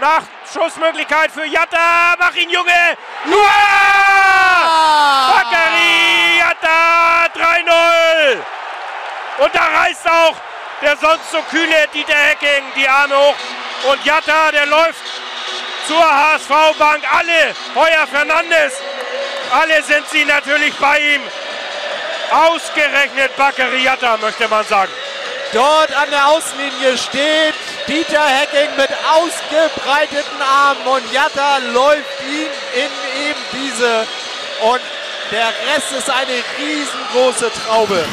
Nach Schussmöglichkeit für Jatta. Mach ihn, Junge. Nur! Bakary Jatta 3-0. Und da reißt auch der sonst so kühle Dieter Hecking die Arme hoch. Und Jatta, der läuft zur HSV-Bank. Alle, Heuer Fernandes, alle sind sie natürlich bei ihm. Ausgerechnet Bakary Jatta, möchte man sagen. Dort an der Außenlinie steht Dieter Hecking mit ausgebreiteten Armen und Jatta läuft ihm in eben diese und der Rest ist eine riesengroße Traube.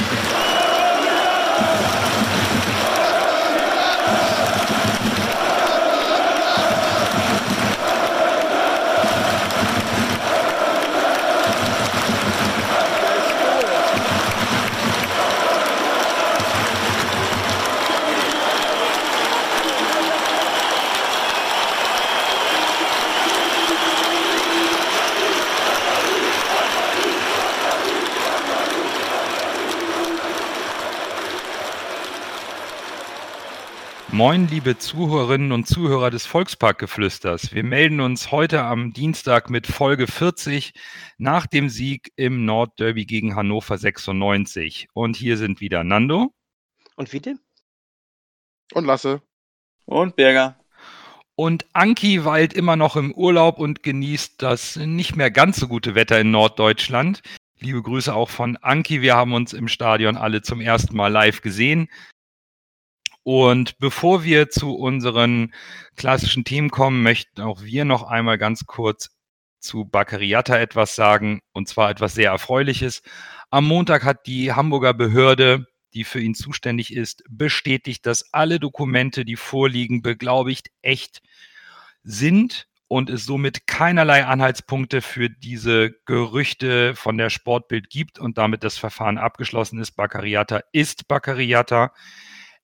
Moin, liebe Zuhörerinnen und Zuhörer des Volksparkgeflüsters. Wir melden uns heute am Dienstag mit Folge 40 nach dem Sieg im Nordderby gegen Hannover 96. Und hier sind wieder Nando. Und Witte. Und Lasse. Und Berger. Und Anki weilt immer noch im Urlaub und genießt das nicht mehr ganz so gute Wetter in Norddeutschland. Liebe Grüße auch von Anki. Wir haben uns im Stadion alle zum ersten Mal live gesehen. Und bevor wir zu unseren klassischen Themen kommen, möchten auch wir noch einmal ganz kurz zu Baccariata etwas sagen, und zwar etwas sehr Erfreuliches. Am Montag hat die Hamburger Behörde, die für ihn zuständig ist, bestätigt, dass alle Dokumente, die vorliegen, beglaubigt echt sind und es somit keinerlei Anhaltspunkte für diese Gerüchte von der Sportbild gibt und damit das Verfahren abgeschlossen ist. Baccariata ist Baccariata.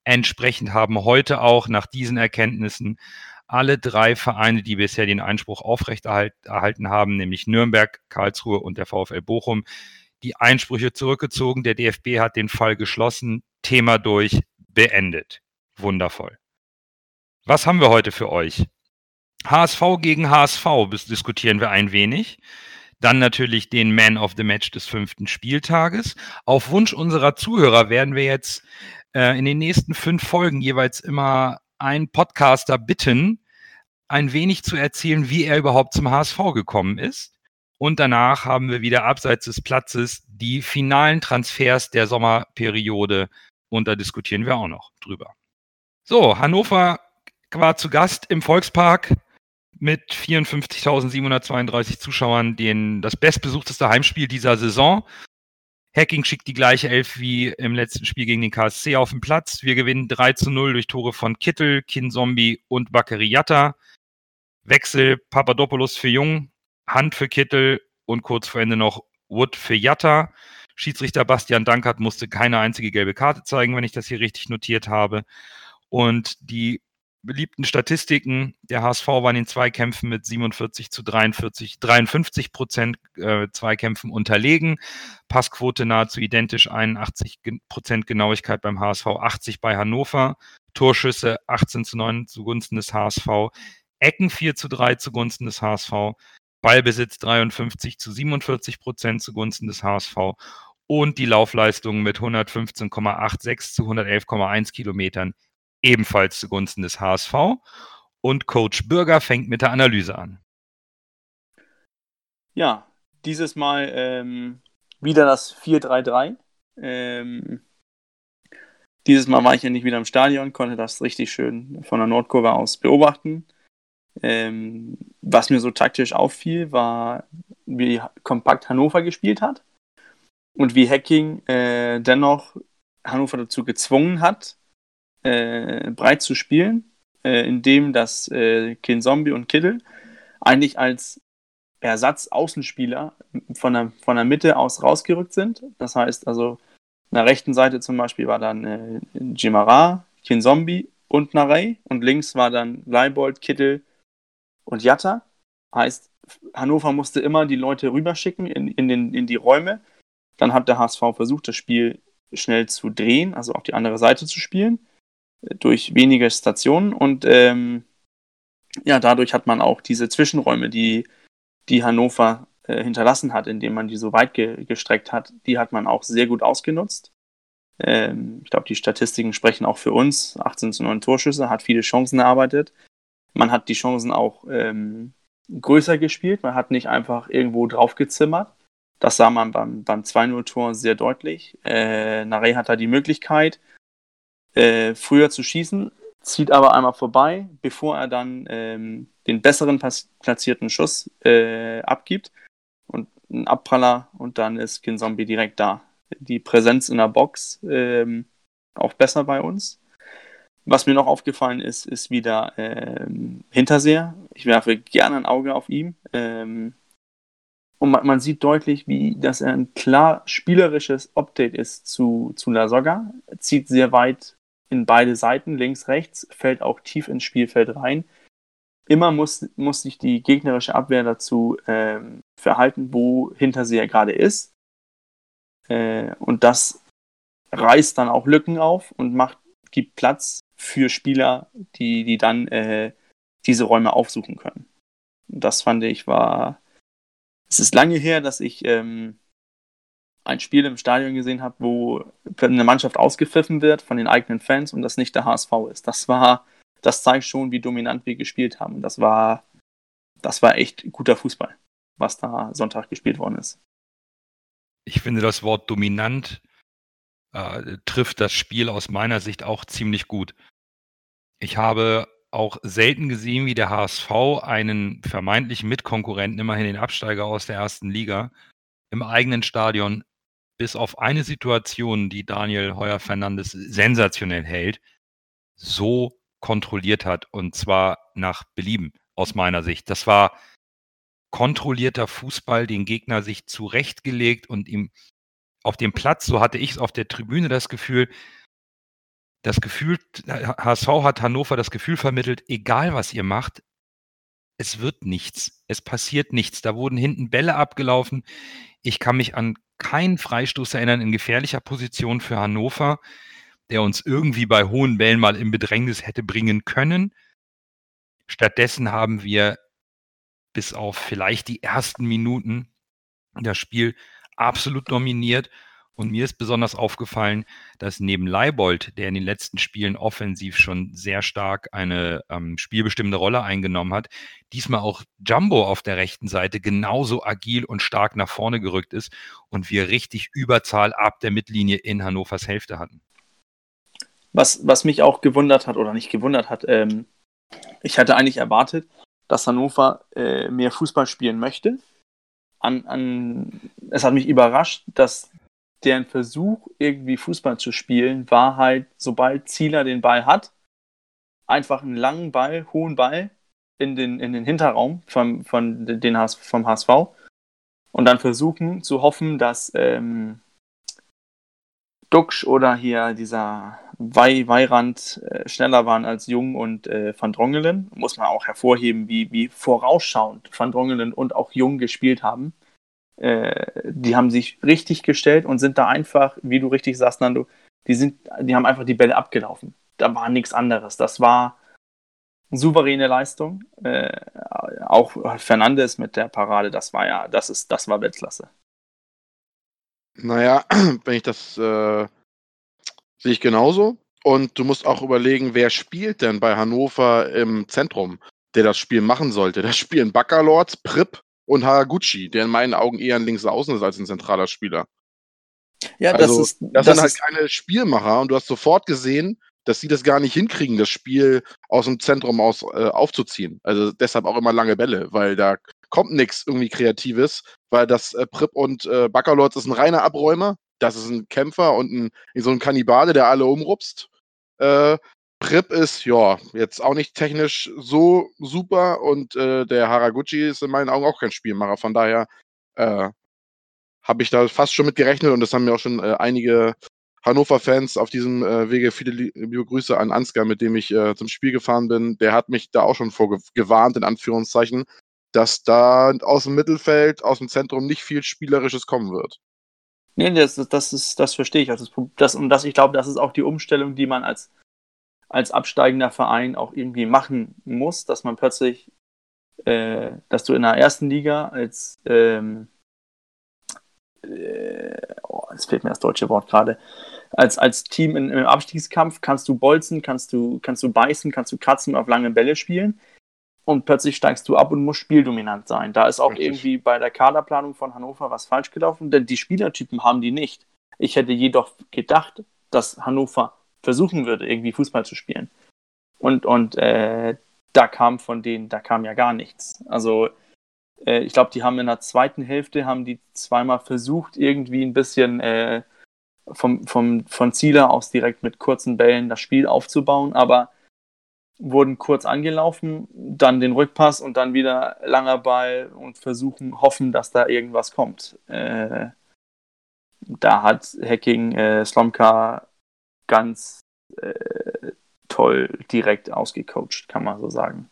Entsprechend haben heute auch nach diesen Erkenntnissen alle drei Vereine, die bisher den Einspruch aufrechterhalten haben, nämlich Nürnberg, Karlsruhe und der VfL Bochum, die Einsprüche zurückgezogen. Der DFB hat den Fall geschlossen, Thema durch, beendet. Wundervoll. Was haben wir heute für euch? HSV gegen HSV diskutieren wir ein wenig. Dann natürlich den Man of the Match des fünften Spieltages. Auf Wunsch unserer Zuhörer werden wir jetzt äh, in den nächsten fünf Folgen jeweils immer einen Podcaster bitten, ein wenig zu erzählen, wie er überhaupt zum HSV gekommen ist. Und danach haben wir wieder abseits des Platzes die finalen Transfers der Sommerperiode und da diskutieren wir auch noch drüber. So, Hannover war zu Gast im Volkspark mit 54.732 Zuschauern den, das bestbesuchteste Heimspiel dieser Saison. Hacking schickt die gleiche Elf wie im letzten Spiel gegen den KSC auf den Platz. Wir gewinnen 3 zu 0 durch Tore von Kittel, Kinzombie und Bakary Wechsel Papadopoulos für Jung, Hand für Kittel und kurz vor Ende noch Wood für Jatta. Schiedsrichter Bastian Dankert musste keine einzige gelbe Karte zeigen, wenn ich das hier richtig notiert habe. Und die beliebten Statistiken. Der HSV war in den Zweikämpfen mit 47 zu 43, 53 Prozent äh, Zweikämpfen unterlegen. Passquote nahezu identisch, 81 Prozent Genauigkeit beim HSV, 80 bei Hannover. Torschüsse 18 zu 9 zugunsten des HSV. Ecken 4 zu 3 zugunsten des HSV. Ballbesitz 53 zu 47 Prozent zugunsten des HSV. Und die Laufleistung mit 115,86 zu 111,1 Kilometern ebenfalls zugunsten des HSV. Und Coach Bürger fängt mit der Analyse an. Ja, dieses Mal ähm, wieder das 4-3-3. Ähm, dieses Mal war ich ja nicht wieder im Stadion, konnte das richtig schön von der Nordkurve aus beobachten. Ähm, was mir so taktisch auffiel, war, wie kompakt Hannover gespielt hat und wie Hacking äh, dennoch Hannover dazu gezwungen hat, äh, breit zu spielen, äh, indem das äh, Kin Zombie und Kittel eigentlich als Ersatz-Außenspieler von der, von der Mitte aus rausgerückt sind. Das heißt also, an der rechten Seite zum Beispiel war dann äh, Jimara, Zombie und Narey und links war dann Leibold, Kittel und Jatta. Heißt, Hannover musste immer die Leute rüberschicken in, in, den, in die Räume. Dann hat der HSV versucht, das Spiel schnell zu drehen, also auf die andere Seite zu spielen durch wenige Stationen und ähm, ja, dadurch hat man auch diese Zwischenräume, die, die Hannover äh, hinterlassen hat, indem man die so weit ge gestreckt hat, die hat man auch sehr gut ausgenutzt. Ähm, ich glaube, die Statistiken sprechen auch für uns. 18 zu 9 Torschüsse, hat viele Chancen erarbeitet. Man hat die Chancen auch ähm, größer gespielt. Man hat nicht einfach irgendwo draufgezimmert. Das sah man beim, beim 2-0-Tor sehr deutlich. Äh, Nare hat da die Möglichkeit, äh, früher zu schießen, zieht aber einmal vorbei, bevor er dann ähm, den besseren platzierten Schuss äh, abgibt. Und ein Abpraller und dann ist Kinzombie direkt da. Die Präsenz in der Box ähm, auch besser bei uns. Was mir noch aufgefallen ist, ist wieder ähm, Hinterseher. Ich werfe gerne ein Auge auf ihn. Ähm, und man, man, sieht deutlich, wie, dass er ein klar spielerisches Update ist zu, zu La Soga. Zieht sehr weit in beide Seiten, links, rechts, fällt auch tief ins Spielfeld rein. Immer muss, muss sich die gegnerische Abwehr dazu ähm, verhalten, wo Hinterseher gerade ist. Äh, und das reißt dann auch Lücken auf und macht, gibt Platz für Spieler, die, die dann äh, diese Räume aufsuchen können. Das fand ich war. Es ist lange her, dass ich ähm, ein Spiel im Stadion gesehen habe, wo eine Mannschaft ausgepfiffen wird von den eigenen Fans und das nicht der HSV ist. Das war, das zeigt schon, wie dominant wir gespielt haben. Das war, das war echt guter Fußball, was da Sonntag gespielt worden ist. Ich finde, das Wort dominant äh, trifft das Spiel aus meiner Sicht auch ziemlich gut. Ich habe auch selten gesehen, wie der HSV einen vermeintlichen Mitkonkurrenten, immerhin den Absteiger aus der ersten Liga, im eigenen Stadion bis auf eine Situation, die Daniel Heuer-Fernandes sensationell hält, so kontrolliert hat und zwar nach Belieben aus meiner Sicht. Das war kontrollierter Fußball, den Gegner sich zurechtgelegt und ihm auf dem Platz, so hatte ich es auf der Tribüne das Gefühl, das Gefühl, HSV hat Hannover das Gefühl vermittelt, egal was ihr macht, es wird nichts. Es passiert nichts. Da wurden hinten Bälle abgelaufen. Ich kann mich an keinen Freistoß erinnern in gefährlicher Position für Hannover, der uns irgendwie bei hohen Bällen mal in Bedrängnis hätte bringen können. Stattdessen haben wir bis auf vielleicht die ersten Minuten das Spiel absolut dominiert und mir ist besonders aufgefallen, dass neben Leibold, der in den letzten Spielen offensiv schon sehr stark eine ähm, spielbestimmende Rolle eingenommen hat, diesmal auch Jumbo auf der rechten Seite genauso agil und stark nach vorne gerückt ist und wir richtig Überzahl ab der Mittellinie in Hannovers Hälfte hatten. Was, was mich auch gewundert hat oder nicht gewundert hat, ähm, ich hatte eigentlich erwartet, dass Hannover äh, mehr Fußball spielen möchte. An, an, es hat mich überrascht, dass deren Versuch, irgendwie Fußball zu spielen, war halt, sobald Zieler den Ball hat, einfach einen langen Ball, hohen Ball in den, in den Hinterraum vom, von den HS, vom HSV und dann versuchen zu hoffen, dass ähm, Duxch oder hier dieser Wei Weirand äh, schneller waren als Jung und äh, Van Drongelen. Muss man auch hervorheben, wie, wie vorausschauend Van Drongelen und auch Jung gespielt haben. Äh, die haben sich richtig gestellt und sind da einfach, wie du richtig sagst, Nando, die, sind, die haben einfach die Bälle abgelaufen. Da war nichts anderes. Das war souveräne Leistung. Äh, auch Fernandes mit der Parade, das war ja, das ist, das war Weltklasse. Naja, wenn ich das äh, sehe ich genauso. Und du musst auch überlegen, wer spielt denn bei Hannover im Zentrum, der das Spiel machen sollte. Da spielen Baccalords, Pripp und Haraguchi, der in meinen Augen eher ein Linksaußen ist als ein zentraler Spieler. Ja, also, das ist. Das, das sind halt keine Spielmacher und du hast sofort gesehen, dass sie das gar nicht hinkriegen, das Spiel aus dem Zentrum aus äh, aufzuziehen. Also deshalb auch immer lange Bälle, weil da kommt nichts irgendwie Kreatives, weil das äh, Prip und äh, Baccalords ist ein reiner Abräumer, das ist ein Kämpfer und ein, so ein Kannibale, der alle umrupst. Äh, Prip ist, ja, jetzt auch nicht technisch so super und äh, der Haraguchi ist in meinen Augen auch kein Spielmacher. Von daher äh, habe ich da fast schon mit gerechnet und das haben mir auch schon äh, einige Hannover-Fans auf diesem äh, Wege. Viele liebe Grüße an Ansgar, mit dem ich äh, zum Spiel gefahren bin. Der hat mich da auch schon vorgewarnt, in Anführungszeichen, dass da aus dem Mittelfeld, aus dem Zentrum nicht viel Spielerisches kommen wird. Nee, das, das, ist, das verstehe ich. Also das, das, und das, ich glaube, das ist auch die Umstellung, die man als als absteigender Verein auch irgendwie machen muss, dass man plötzlich, äh, dass du in der ersten Liga als, ähm, äh, oh, jetzt fehlt mir das deutsche Wort gerade, als, als Team in, im Abstiegskampf kannst du bolzen, kannst du, kannst du beißen, kannst du kratzen auf lange Bälle spielen und plötzlich steigst du ab und musst spieldominant sein. Da ist auch Richtig. irgendwie bei der Kaderplanung von Hannover was falsch gelaufen, denn die Spielertypen haben die nicht. Ich hätte jedoch gedacht, dass Hannover versuchen würde, irgendwie Fußball zu spielen. Und, und äh, da kam von denen, da kam ja gar nichts. Also äh, ich glaube, die haben in der zweiten Hälfte, haben die zweimal versucht, irgendwie ein bisschen äh, vom, vom, von Zieler aus direkt mit kurzen Bällen das Spiel aufzubauen, aber wurden kurz angelaufen, dann den Rückpass und dann wieder langer Ball und versuchen, hoffen, dass da irgendwas kommt. Äh, da hat Hacking äh, Slomka ganz äh, toll direkt ausgecoacht, kann man so sagen.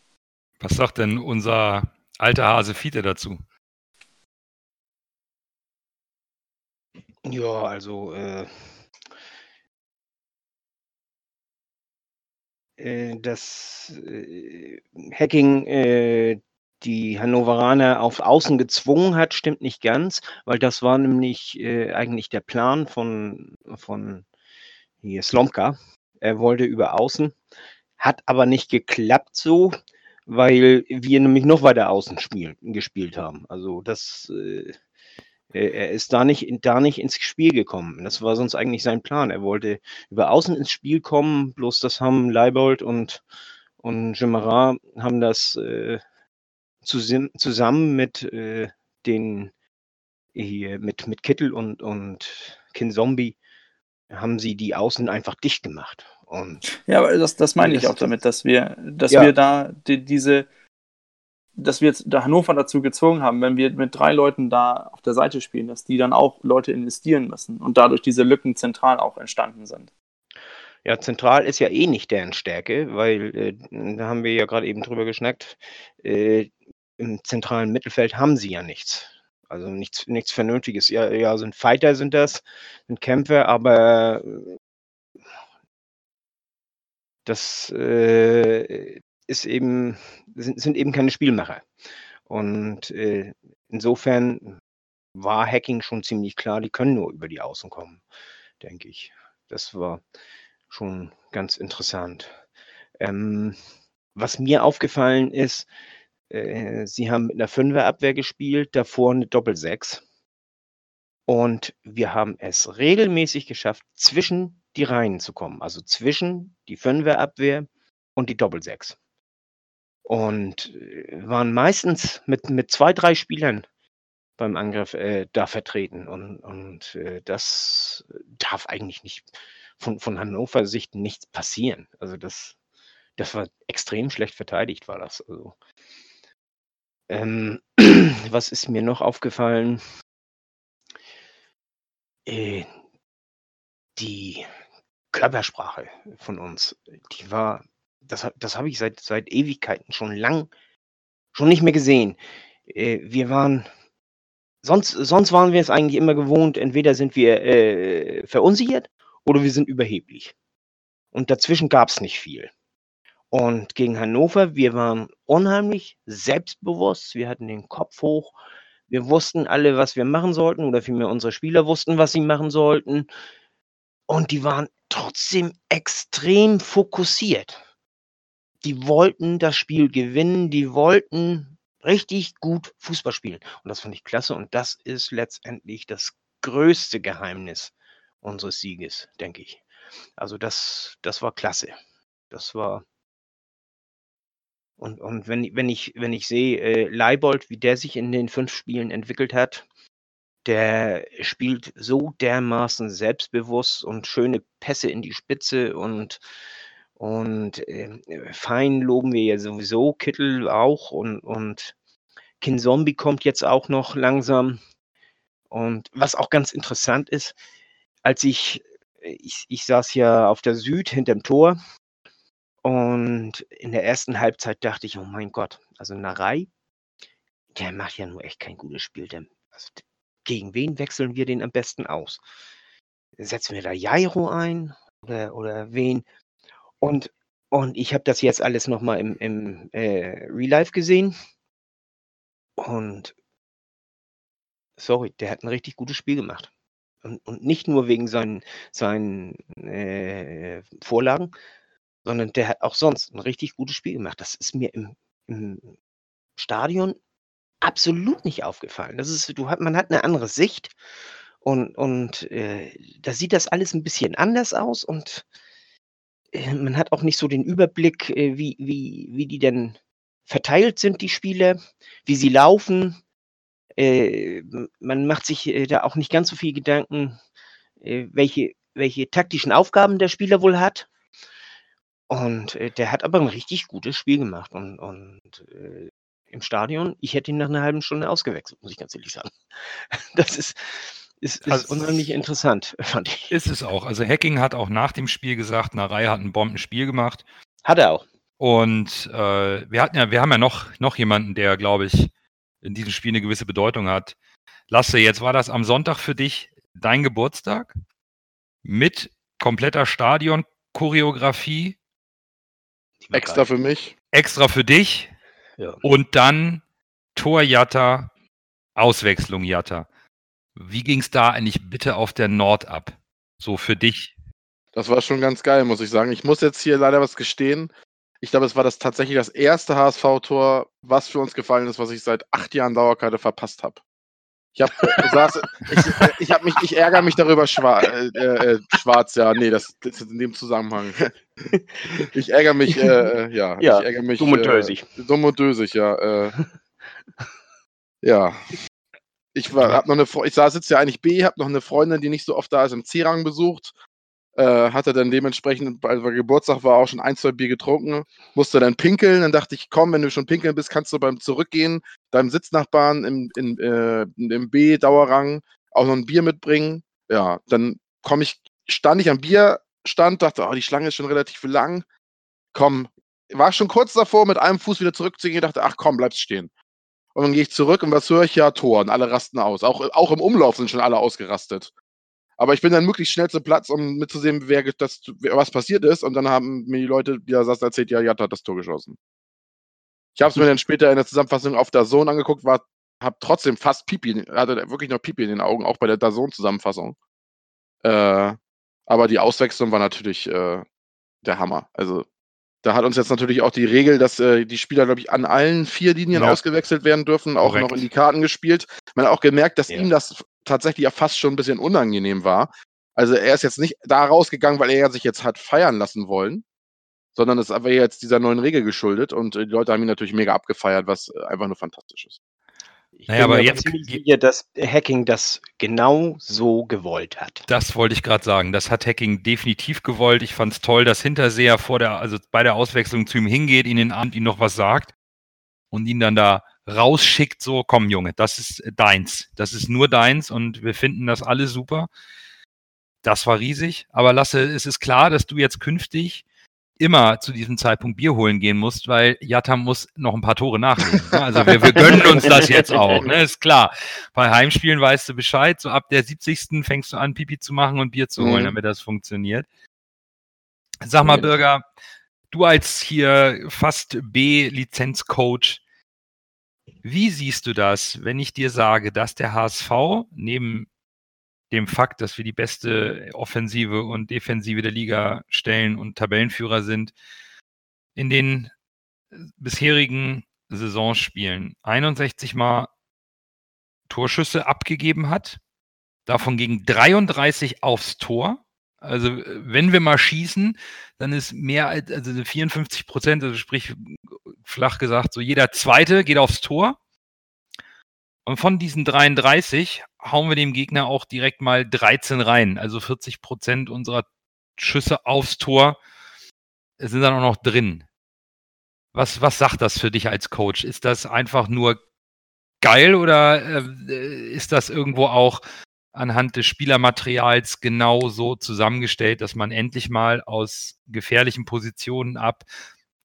Was sagt denn unser alter Hase Fiete dazu? Ja, also äh, äh, das äh, Hacking äh, die Hannoveraner auf Außen gezwungen hat, stimmt nicht ganz, weil das war nämlich äh, eigentlich der Plan von, von hier Slomka. Er wollte über Außen, hat aber nicht geklappt so, weil wir nämlich noch weiter Außen spiel, gespielt haben. Also das, äh, er ist da nicht, da nicht ins Spiel gekommen. Das war sonst eigentlich sein Plan. Er wollte über Außen ins Spiel kommen, bloß das haben Leibold und, und Gemarat haben das äh, zusammen mit äh, den hier mit, mit Kittel und, und Kinzombie haben sie die Außen einfach dicht gemacht. Und ja, aber das, das meine ich auch damit, dass wir, dass ja. wir da die, diese, dass wir jetzt da Hannover dazu gezwungen haben, wenn wir mit drei Leuten da auf der Seite spielen, dass die dann auch Leute investieren müssen und dadurch diese Lücken zentral auch entstanden sind. Ja, zentral ist ja eh nicht deren Stärke, weil äh, da haben wir ja gerade eben drüber geschnackt. Äh, Im zentralen Mittelfeld haben sie ja nichts. Also nichts, nichts Vernünftiges. Ja, ja, sind Fighter sind das, sind Kämpfer, aber das äh, ist eben, sind, sind, eben keine Spielmacher. Und äh, insofern war Hacking schon ziemlich klar, die können nur über die Außen kommen, denke ich. Das war schon ganz interessant. Ähm, was mir aufgefallen ist, äh, sie haben mit einer Fünferabwehr gespielt, davor eine Doppelsechs. Und wir haben es regelmäßig geschafft, zwischen die Reihen zu kommen, also zwischen die Fünferabwehr und die Doppelsechs. Und äh, waren meistens mit, mit zwei, drei Spielern beim Angriff äh, da vertreten. Und, und äh, das darf eigentlich nicht von, von Hannover Sicht nichts passieren. Also das, das war extrem schlecht verteidigt, war das. Also ähm, was ist mir noch aufgefallen? Äh, die Körpersprache von uns, die war, das, das habe ich seit, seit Ewigkeiten schon lang, schon nicht mehr gesehen. Äh, wir waren, sonst, sonst waren wir es eigentlich immer gewohnt, entweder sind wir äh, verunsichert oder wir sind überheblich. Und dazwischen gab es nicht viel. Und gegen Hannover, wir waren unheimlich selbstbewusst. Wir hatten den Kopf hoch. Wir wussten alle, was wir machen sollten, oder vielmehr unsere Spieler wussten, was sie machen sollten. Und die waren trotzdem extrem fokussiert. Die wollten das Spiel gewinnen, die wollten richtig gut Fußball spielen. Und das fand ich klasse. Und das ist letztendlich das größte Geheimnis unseres Sieges, denke ich. Also das, das war klasse. Das war und, und wenn, wenn ich, wenn ich sehe, äh, Leibold, wie der sich in den fünf Spielen entwickelt hat, der spielt so dermaßen selbstbewusst und schöne Pässe in die Spitze und, und äh, fein loben wir ja sowieso, Kittel auch und, und Kinzombie kommt jetzt auch noch langsam. Und was auch ganz interessant ist, als ich, ich, ich saß ja auf der Süd hinterm Tor und in der ersten Halbzeit dachte ich: „Oh mein Gott, also Narei, der macht ja nur echt kein gutes Spiel. Der also, gegen wen wechseln wir den am besten aus? Setzen wir da Jairo ein oder oder wen?“ Und Und ich habe das jetzt alles nochmal im, im äh, Real Life gesehen. Und sorry, der hat ein richtig gutes Spiel gemacht. Und, und nicht nur wegen seinen, seinen äh, Vorlagen, sondern der hat auch sonst ein richtig gutes Spiel gemacht. Das ist mir im, im Stadion absolut nicht aufgefallen. Das ist, du hat, man hat eine andere Sicht und, und äh, da sieht das alles ein bisschen anders aus und äh, man hat auch nicht so den Überblick, äh, wie, wie, wie die denn verteilt sind, die Spiele, wie sie laufen. Äh, man macht sich da auch nicht ganz so viel Gedanken, welche, welche taktischen Aufgaben der Spieler wohl hat. Und äh, der hat aber ein richtig gutes Spiel gemacht. Und, und äh, im Stadion, ich hätte ihn nach einer halben Stunde ausgewechselt, muss ich ganz ehrlich sagen. Das ist, ist, ist also, unheimlich interessant, fand ich. Ist es auch. Also Hacking hat auch nach dem Spiel gesagt, Narei hat ein Bombenspiel gemacht. Hat er auch. Und äh, wir hatten ja, wir haben ja noch, noch jemanden, der, glaube ich, in diesem Spiel eine gewisse Bedeutung hat. Lasse, jetzt war das am Sonntag für dich dein Geburtstag mit kompletter Stadion-Choreografie Extra für mich. Extra für dich. Ja. Und dann Tor Jatta, Auswechslung Jatta. Wie ging es da eigentlich bitte auf der Nord ab? So für dich? Das war schon ganz geil, muss ich sagen. Ich muss jetzt hier leider was gestehen. Ich glaube, es war das tatsächlich das erste HSV-Tor, was für uns gefallen ist, was ich seit acht Jahren Dauerkarte verpasst habe. Ich habe ich, ich, hab mich, ich ärgere mich darüber schwarz, äh, äh, schwarz, ja, nee, das, das, ist in dem Zusammenhang. Ich ärgere mich, äh, äh, ja, ja, ich ärgere mich. Dumm und äh, dösig. dumm und dösig, ja. Äh, ja. Ich war, hab noch eine, ich sitze ja eigentlich B, habe noch eine Freundin, die nicht so oft da ist, im C-Rang besucht äh, hatte dann dementsprechend, weil Geburtstag war, auch schon ein, zwei Bier getrunken, musste dann pinkeln. Dann dachte ich, komm, wenn du schon pinkeln bist, kannst du beim Zurückgehen deinem Sitznachbarn im, in, äh, im B-Dauerrang auch noch ein Bier mitbringen. Ja, dann komme ich, stand ich am Bierstand, dachte, oh, die Schlange ist schon relativ lang. Komm, war schon kurz davor, mit einem Fuß wieder zurückzugehen, dachte, ach komm, bleibst stehen. Und dann gehe ich zurück und was höre ich? Ja, Tor. Und alle rasten aus. Auch, auch im Umlauf sind schon alle ausgerastet. Aber ich bin dann möglichst schnell zum Platz, um mitzusehen, wer das, was passiert ist. Und dann haben mir die Leute, die da saßen, erzählt, ja, Jatta hat das Tor geschossen. Ich habe es mir dann später in der Zusammenfassung auf der Zone angeguckt, war, habe trotzdem fast Pipi, hatte wirklich noch Pipi in den Augen, auch bei der Dazone-Zusammenfassung. Äh, aber die Auswechslung war natürlich äh, der Hammer. Also da hat uns jetzt natürlich auch die Regel, dass äh, die Spieler, glaube ich, an allen vier Linien ja. ausgewechselt werden dürfen, auch Korrekt. noch in die Karten gespielt. Man hat auch gemerkt, dass ja. ihm das tatsächlich ja fast schon ein bisschen unangenehm war. Also er ist jetzt nicht da rausgegangen, weil er sich jetzt hat feiern lassen wollen, sondern es ist aber jetzt dieser neuen Regel geschuldet und äh, die Leute haben ihn natürlich mega abgefeiert, was äh, einfach nur fantastisch ist. Ich naja, aber jetzt sicher, dass Hacking das genau so gewollt hat. Das wollte ich gerade sagen. Das hat Hacking definitiv gewollt. Ich fand es toll, dass Hinterseher vor der, also bei der Auswechslung zu ihm hingeht, ihn in den Arm, ihm noch was sagt und ihn dann da rausschickt, so, komm Junge, das ist deins. Das ist nur deins und wir finden das alle super. Das war riesig. Aber Lasse, es ist klar, dass du jetzt künftig immer zu diesem Zeitpunkt Bier holen gehen musst, weil Jatta muss noch ein paar Tore nachlegen. Ne? Also wir, wir gönnen uns das jetzt auch, ne? ist klar. Bei Heimspielen weißt du Bescheid, so ab der 70. fängst du an, Pipi zu machen und Bier zu holen, mhm. damit das funktioniert. Sag mal, Bürger, du als hier fast B-Lizenz-Coach, wie siehst du das, wenn ich dir sage, dass der HSV neben dem Fakt, dass wir die beste Offensive und Defensive der Liga stellen und Tabellenführer sind, in den bisherigen Saisonspielen 61 Mal Torschüsse abgegeben hat, davon gegen 33 aufs Tor. Also wenn wir mal schießen, dann ist mehr als also 54 Prozent, also sprich flach gesagt, so jeder Zweite geht aufs Tor. Und von diesen 33 hauen wir dem Gegner auch direkt mal 13 rein. Also 40 Prozent unserer Schüsse aufs Tor sind dann auch noch drin. Was, was sagt das für dich als Coach? Ist das einfach nur geil oder äh, ist das irgendwo auch anhand des Spielermaterials genau so zusammengestellt, dass man endlich mal aus gefährlichen Positionen ab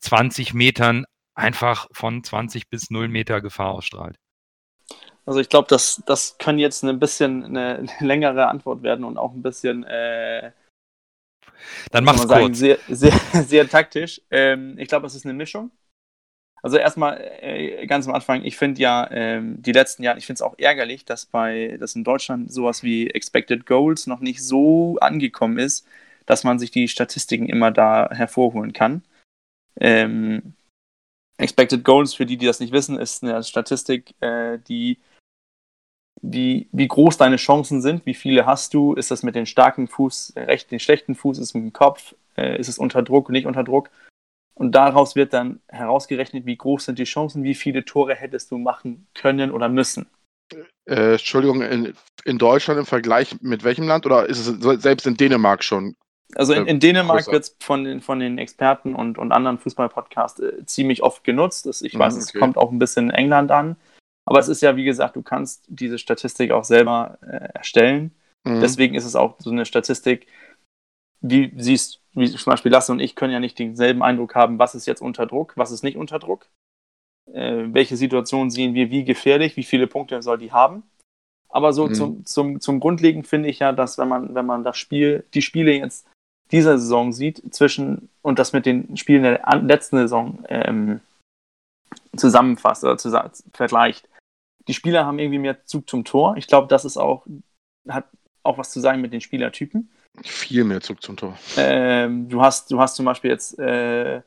20 Metern einfach von 20 bis 0 Meter Gefahr ausstrahlt? Also ich glaube, das, das kann jetzt ein bisschen eine, längere Antwort werden und auch ein bisschen äh, Dann mach's sagen, kurz. sehr, sehr, sehr taktisch. Ähm, ich glaube, es ist eine Mischung. Also erstmal äh, ganz am Anfang, ich finde ja ähm, die letzten Jahre, ich finde es auch ärgerlich, dass bei, dass in Deutschland sowas wie Expected Goals noch nicht so angekommen ist, dass man sich die Statistiken immer da hervorholen kann. Ähm, Expected Goals, für die, die das nicht wissen, ist eine Statistik, äh, die wie, wie groß deine Chancen sind, wie viele hast du, ist das mit dem starken Fuß, äh, recht, den schlechten Fuß, ist es mit dem Kopf, äh, ist es unter Druck, nicht unter Druck. Und daraus wird dann herausgerechnet, wie groß sind die Chancen, wie viele Tore hättest du machen können oder müssen. Äh, Entschuldigung, in, in Deutschland im Vergleich mit welchem Land oder ist es selbst in Dänemark schon? Also in, Äh, in Dänemark wird es von den, von den Experten und, und anderen Fußball-Podcasts äh, ziemlich oft genutzt. Das, ich Mhm, weiß, es okay. kommt auch ein bisschen in England an. Aber es ist ja, wie gesagt, du kannst diese Statistik auch selber äh, erstellen. Mhm. Deswegen ist es auch so eine Statistik, wie siehst, wie zum Beispiel Lasse und ich können ja nicht denselben Eindruck haben, was ist jetzt unter Druck, was ist nicht unter Druck. Äh, welche Situation sehen wir wie gefährlich, wie viele Punkte soll die haben. Aber so Mhm. zum, zum, zum Grundlegend finde ich ja, dass wenn man, wenn man das Spiel, die Spiele jetzt dieser Saison sieht, zwischen und das mit den Spielen der letzten Saison ähm, zusammenfasst oder zusa vergleicht. Die Spieler haben irgendwie mehr Zug zum Tor. Ich glaube, das ist auch, hat auch was zu sagen mit den Spielertypen. Viel mehr Zug zum Tor. Ähm, du hast, du hast zum Beispiel jetzt, äh,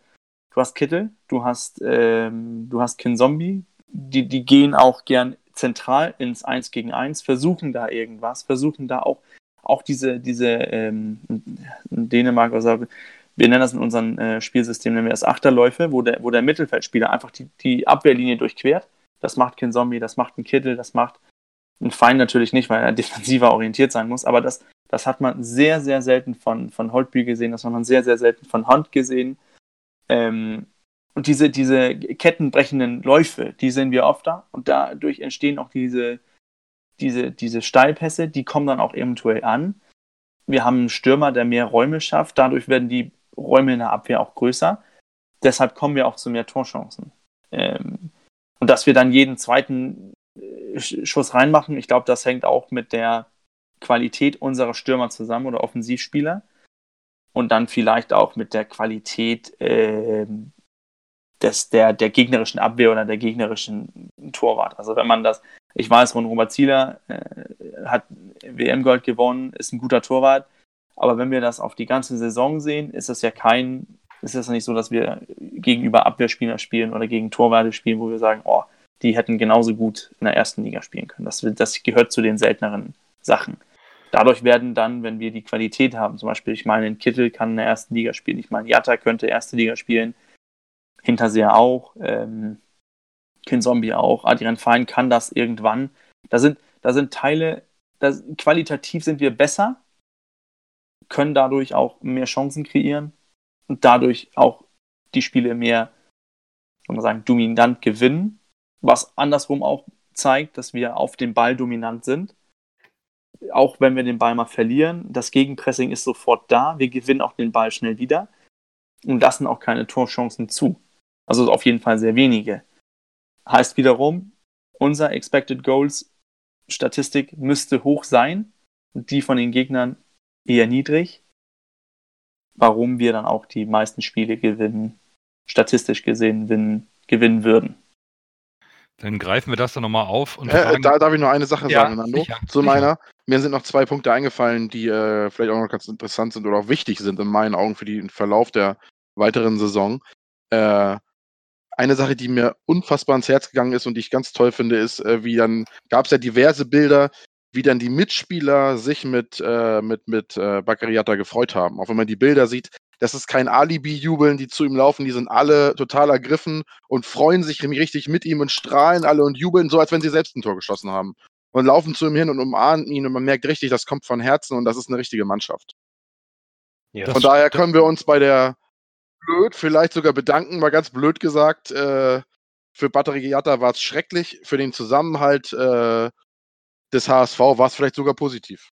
du hast Kittel, du hast, ähm, du hast Kinzombie, die, die gehen auch gern zentral ins 1 gegen 1, versuchen da irgendwas, versuchen da auch, auch diese, diese ähm, Dänemark, also wir nennen das in unserem äh, Spielsystem, nennen wir das Achterläufe, wo der, wo der Mittelfeldspieler einfach die, die Abwehrlinie durchquert. Das macht Kinzombie, das macht ein Kittel, das macht ein Fein natürlich nicht, weil er defensiver orientiert sein muss, aber das, das hat man sehr, sehr selten von, von Holtby gesehen, das hat man sehr, sehr selten von Hunt gesehen. Ähm, und diese, diese kettenbrechenden Läufe, die sehen wir oft da. Und dadurch entstehen auch diese, diese, diese Steilpässe, die kommen dann auch eventuell an. Wir haben einen Stürmer, der mehr Räume schafft. Dadurch werden die Räume in der Abwehr auch größer. Deshalb kommen wir auch zu mehr Torchancen. Ähm, und dass wir dann jeden zweiten äh, Sch- Schuss reinmachen, ich glaube, das hängt auch mit der Qualität unserer Stürmer zusammen oder Offensivspieler. Und dann vielleicht auch mit der Qualität ähm, des, der, der gegnerischen Abwehr oder der gegnerischen Torwart. Also wenn man das, ich weiß, Ron Robert Zieler äh, hat WM-Gold gewonnen, ist ein guter Torwart, aber wenn wir das auf die ganze Saison sehen, ist das ja kein, ist das ja nicht so, dass wir gegenüber Abwehrspieler spielen oder gegen Torwarte spielen, wo wir sagen, oh, die hätten genauso gut in der ersten Liga spielen können. Das, das gehört zu den selteneren Sachen. Dadurch werden dann, wenn wir die Qualität haben, zum Beispiel, ich meine, ein Kittel kann in der ersten Liga spielen, ich meine, Jatta könnte erste Liga spielen, Hinterseher auch, ähm, Kinzombie auch, Adrian Fein kann das irgendwann. Da sind, da sind Teile, das, qualitativ sind wir besser, können dadurch auch mehr Chancen kreieren und dadurch auch die Spiele mehr, soll man sagen, dominant gewinnen, was andersrum auch zeigt, dass wir auf dem Ball dominant sind. Auch wenn wir den Ball mal verlieren, das Gegenpressing ist sofort da, wir gewinnen auch den Ball schnell wieder und lassen auch keine Torchancen zu. Also auf jeden Fall sehr wenige. Heißt wiederum, unser Expected Goals Statistik müsste hoch sein die von den Gegnern eher niedrig. Warum wir dann auch die meisten Spiele gewinnen, statistisch gesehen gewinnen, gewinnen würden. Dann greifen wir das dann nochmal auf und Äh, fragen, da darf ich noch eine Sache Ja, sagen, Nando. sicher, zu sicher. meiner. Mir sind noch zwei Punkte eingefallen, die äh, vielleicht auch noch ganz interessant sind oder auch wichtig sind in meinen Augen für den Verlauf der weiteren Saison. Äh, eine Sache, die mir unfassbar ans Herz gegangen ist und die ich ganz toll finde, ist, äh, wie dann gab es ja diverse Bilder, wie dann die Mitspieler sich mit, äh, mit, mit äh, Bakariata gefreut haben. Auch wenn man die Bilder sieht, das ist kein Alibi-Jubeln, die zu ihm laufen, die sind alle total ergriffen und freuen sich richtig mit ihm und strahlen alle und jubeln so, als wenn sie selbst ein Tor geschossen haben. Und laufen zu ihm hin und umarmen ihn und man merkt richtig, das kommt von Herzen und das ist eine richtige Mannschaft. Ja. Von daher können wir uns bei der blöd vielleicht sogar bedanken, mal ganz blöd gesagt. Äh, für Batteriata war es schrecklich, für den Zusammenhalt äh, des HSV war es vielleicht sogar positiv.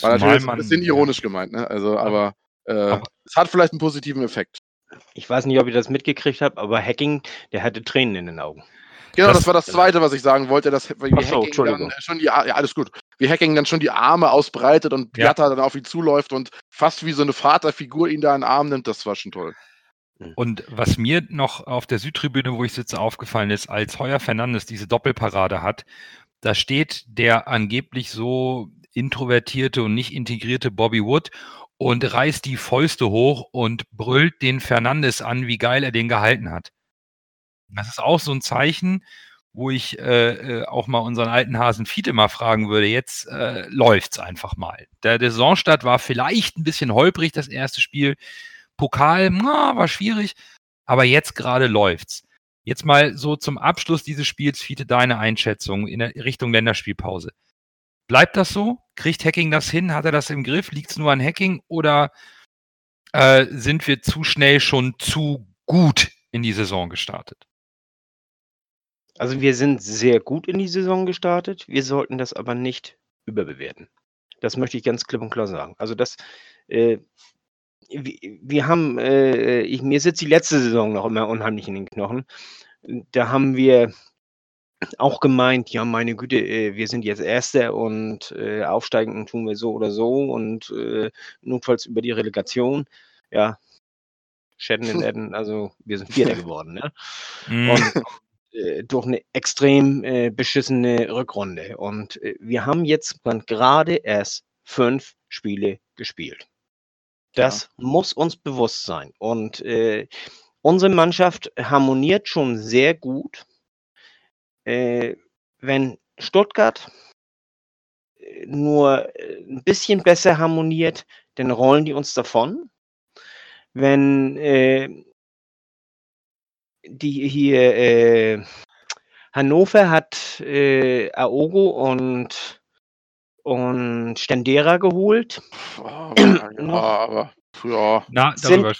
War natürlich jetzt ein bisschen ironisch gemeint, ne? Also, aber, äh, Aber- es hat vielleicht einen positiven Effekt. Ich weiß nicht, ob ihr das mitgekriegt habt, aber Hacking, der hatte Tränen in den Augen. Genau, Das- das, war das Zweite, was ich sagen wollte, dass wie Ach so, Hacking Entschuldigung. dann schon die, ja, alles gut. wie Hacking dann schon die Arme ausbreitet und Ja. Jatta dann auf ihn zuläuft und fast wie so eine Vaterfigur ihn da in den Arm nimmt, das war schon toll. Und was mir noch auf der Südtribüne, wo ich sitze, aufgefallen ist, als Heuer Fernandes diese Doppelparade hat, da steht der angeblich so introvertierte und nicht integrierte Bobby Wood und reißt die Fäuste hoch und brüllt den Fernandes an, wie geil er den gehalten hat. Das ist auch so ein Zeichen, wo ich äh, äh, auch mal unseren alten Hasen Fiete mal fragen würde, jetzt äh, läuft's einfach mal. Der, der Saisonstart war vielleicht ein bisschen holprig, das erste Spiel. Pokal, na, war schwierig, aber jetzt gerade läuft's. Jetzt mal so zum Abschluss dieses Spiels, Fiete, deine Einschätzung in Richtung Länderspielpause. Bleibt das so? Kriegt Hacking das hin? Hat er das im Griff? Liegt's nur an Hacking oder äh, sind wir zu schnell schon zu gut in die Saison gestartet? Also wir sind sehr gut in die Saison gestartet. Wir sollten das aber nicht überbewerten. Das möchte ich ganz klipp und klar sagen. Also das, äh, wir, haben, äh, ich, mir sitzt die letzte Saison noch immer unheimlich in den Knochen. Da haben wir auch gemeint, ja meine Güte, äh, wir sind jetzt Erster und äh, aufsteigen tun wir so oder so und äh, notfalls über die Relegation. Ja, Schatten in Erden, also wir sind Vierter geworden. Ne? Mhm. und äh, durch eine extrem äh, beschissene Rückrunde. Und wir haben jetzt gerade erst fünf Spiele gespielt. Das muss uns bewusst sein. Und äh, unsere Mannschaft harmoniert schon sehr gut. Äh, wenn Stuttgart äh, nur äh, ein bisschen besser harmoniert, dann rollen die uns davon. Wenn äh, die hier äh, Hannover hat Aogo und und Stendera geholt. Oh, ja, Noch- aber ja, Na, sind- darüber.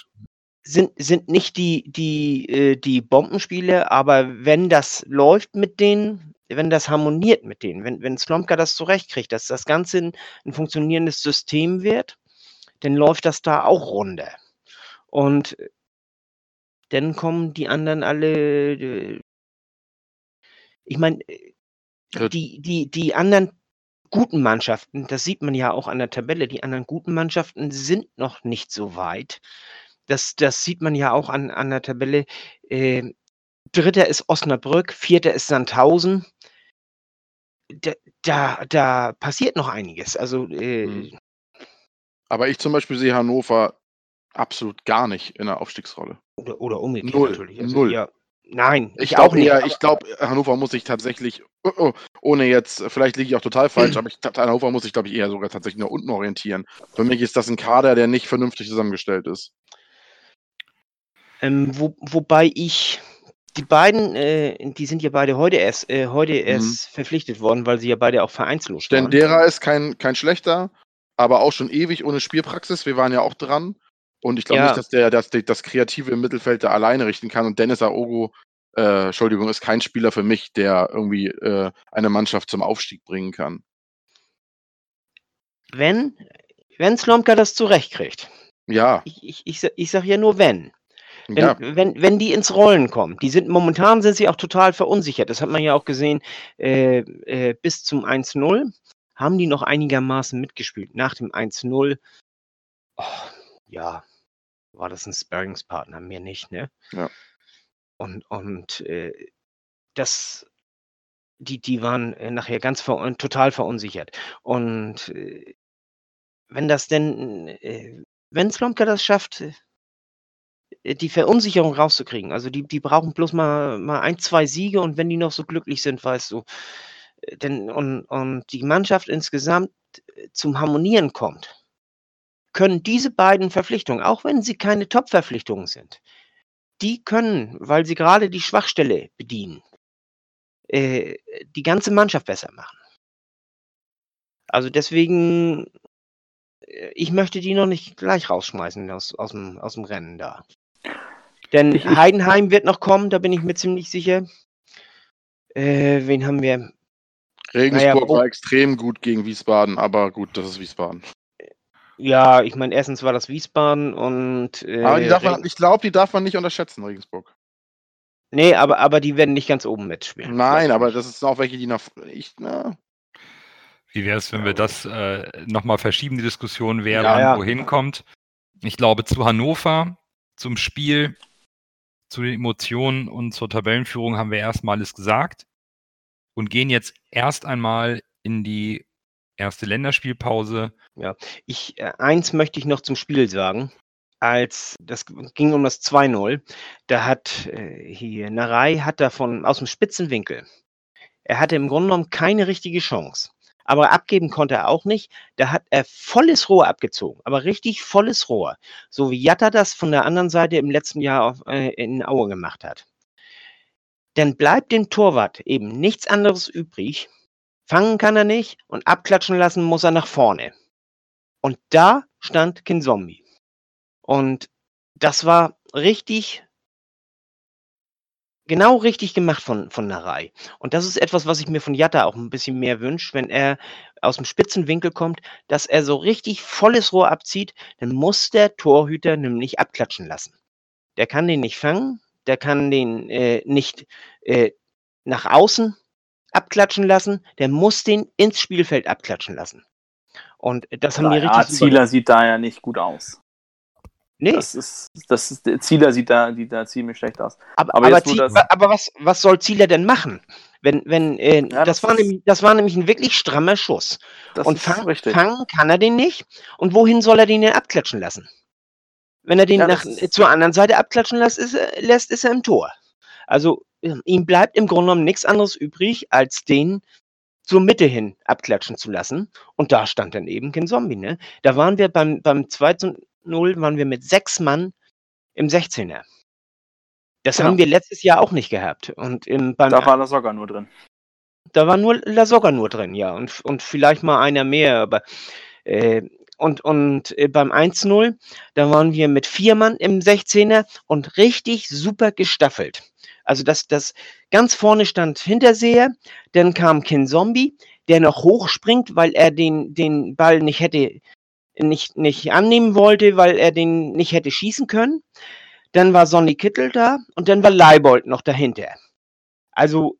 Sind, sind nicht die, die, äh, die Bombenspiele, aber wenn das läuft mit denen, wenn das harmoniert mit denen, wenn, wenn Slomka das zurechtkriegt, dass das Ganze ein, ein funktionierendes System wird, dann läuft das da auch runter. Und dann kommen die anderen alle. äh, Ich meine, Ja. die, die, die anderen guten Mannschaften, das sieht man ja auch an der Tabelle, die anderen guten Mannschaften sind noch nicht so weit. Das, das sieht man ja auch an, an der Tabelle. Äh, Dritter ist Osnabrück, vierter ist Sandhausen. Da, da, da passiert noch einiges. Also, äh, Mhm. aber ich zum Beispiel sehe Hannover absolut gar nicht in der Aufstiegsrolle. oder, oder umgekehrt Null, natürlich. Also, null. Ja, nein, Ich, ich, auch glaube nicht. eher, ich glaube, Hannover muss sich tatsächlich, oh, oh, ohne jetzt, vielleicht liege ich auch total falsch, aber ich Hannover muss sich, glaube ich, eher sogar tatsächlich nach unten orientieren. Für mich ist das ein Kader, der nicht vernünftig zusammengestellt ist. Ähm, wo, wobei ich die beiden, äh, die sind ja beide heute erst, äh, heute erst verpflichtet worden, weil sie ja beide auch vereinslos waren. Stendera ist kein, kein schlechter, aber auch schon ewig ohne Spielpraxis. Wir waren ja auch dran. Und ich glaube Ja. nicht, dass der das, das Kreative im Mittelfeld da alleine richten kann. Und Dennis Aogo, äh, Entschuldigung, ist kein Spieler für mich, der irgendwie äh, eine Mannschaft zum Aufstieg bringen kann. Wenn, wenn Slomka das zurechtkriegt. Ja, Ich, ich, ich, ich sage ja nur wenn. Wenn, ja, wenn, wenn die ins Rollen kommen, die sind momentan sind sie auch total verunsichert. Das hat man ja auch gesehen, äh, äh, bis zum 1-0 haben die noch einigermaßen mitgespielt. Nach dem 1-0, oh, ja, war das ein Sparringspartner, mir nicht, ne? Ja. Und, und äh, das, die, die waren äh, nachher ganz ver total verunsichert. Und äh, wenn das denn, äh, wenn Slomka das schafft, äh, die Verunsicherung rauszukriegen. Also die, die brauchen bloß mal, mal ein, zwei Siege und wenn die noch so glücklich sind, weißt du, äh, denn, und, und die Mannschaft insgesamt zum Harmonieren kommt, können diese beiden Verpflichtungen, auch wenn sie keine Top-Verpflichtungen sind, die können, weil sie gerade die Schwachstelle bedienen, äh, die ganze Mannschaft besser machen. Also deswegen, äh, ich möchte die noch nicht gleich rausschmeißen aus, aus, dem, aus dem Rennen da. Denn Ich- ich- Heidenheim wird noch kommen, da bin ich mir ziemlich sicher. Äh, wen haben wir? Regensburg naja, war extrem gut gegen Wiesbaden, aber gut, das ist Wiesbaden. Ja, ich meine, erstens war das Wiesbaden und. Äh, aber die darf man, ich glaube, die darf man nicht unterschätzen, Regensburg. Nee, aber, aber die werden nicht ganz oben mitspielen. Nein, aber das ist auch welche, die nach. Ich, na, Wie wäre es, wenn wir das äh, nochmal verschieben, die Diskussion, wer Ja, ja. wohin kommt? Ich glaube, zu Hannover, zum Spiel, zu den Emotionen und zur Tabellenführung haben wir erstmal alles gesagt und gehen jetzt erst einmal in die erste Länderspielpause. Ich, äh, eins möchte ich noch zum Spiel sagen. Als das ging um das 2-0, da hat äh, hier Narei hat davon aus dem spitzen Winkel. Er hatte im Grunde genommen keine richtige Chance. Aber abgeben konnte er auch nicht. Da hat er volles Rohr abgezogen, aber richtig volles Rohr. So wie Jatta das von der anderen Seite im letzten Jahr auf, äh, in Aue gemacht hat. Dann bleibt dem Torwart eben nichts anderes übrig. Fangen kann er nicht und abklatschen lassen muss er nach vorne. Und da stand Kinzombie. Und das war richtig, genau richtig gemacht von, von Narei. Und das ist etwas, was ich mir von Jatta auch ein bisschen mehr wünsche, wenn er aus dem spitzen Winkel kommt, dass er so richtig volles Rohr abzieht, dann muss der Torhüter nämlich abklatschen lassen. Der kann den nicht fangen, der kann den äh, nicht äh, nach außen abklatschen lassen, der muss den ins Spielfeld abklatschen lassen. Und das haben die ja, richtig super Zieler sieht da ja nicht gut aus. Nee, Das ist, das ist, der Zieler sieht da, sieht da ziemlich schlecht aus. aber, aber aber, jetzt, wo Zie- das- wa- aber was, was soll Zieler denn machen? Wenn, wenn, äh, Ja, das, das war nämlich, das war nämlich ein wirklich strammer Schuss. Und fang, fangen kann er den nicht. Und wohin soll er den denn abklatschen lassen? Wenn er den Ja, nach, zur anderen Seite abklatschen lässt ist, er, lässt, ist er im Tor. Also ihm bleibt im Grunde genommen nichts anderes übrig, als den zur Mitte hin abklatschen zu lassen. Und da stand dann eben kein Zombie. Ne? Da waren wir beim, beim 2 zu 0, waren wir mit sechs Mann im 16er. Das Genau. haben wir letztes Jahr auch nicht gehabt. Und im, beim, Da war das sogar nur drin. da war nur Lasogga nur drin, ja. Und, und vielleicht mal einer mehr, aber äh, und, und äh, beim 1-0, da waren wir mit vier Mann im 16er und richtig super gestaffelt. Also das, das ganz vorne stand Hinterseher, dann kam Ken Zombie, der noch hochspringt, weil er den, den Ball nicht hätte, nicht, nicht annehmen wollte, weil er den nicht hätte schießen können. Dann war Sonny Kittel da und dann war Leibold noch dahinter. Also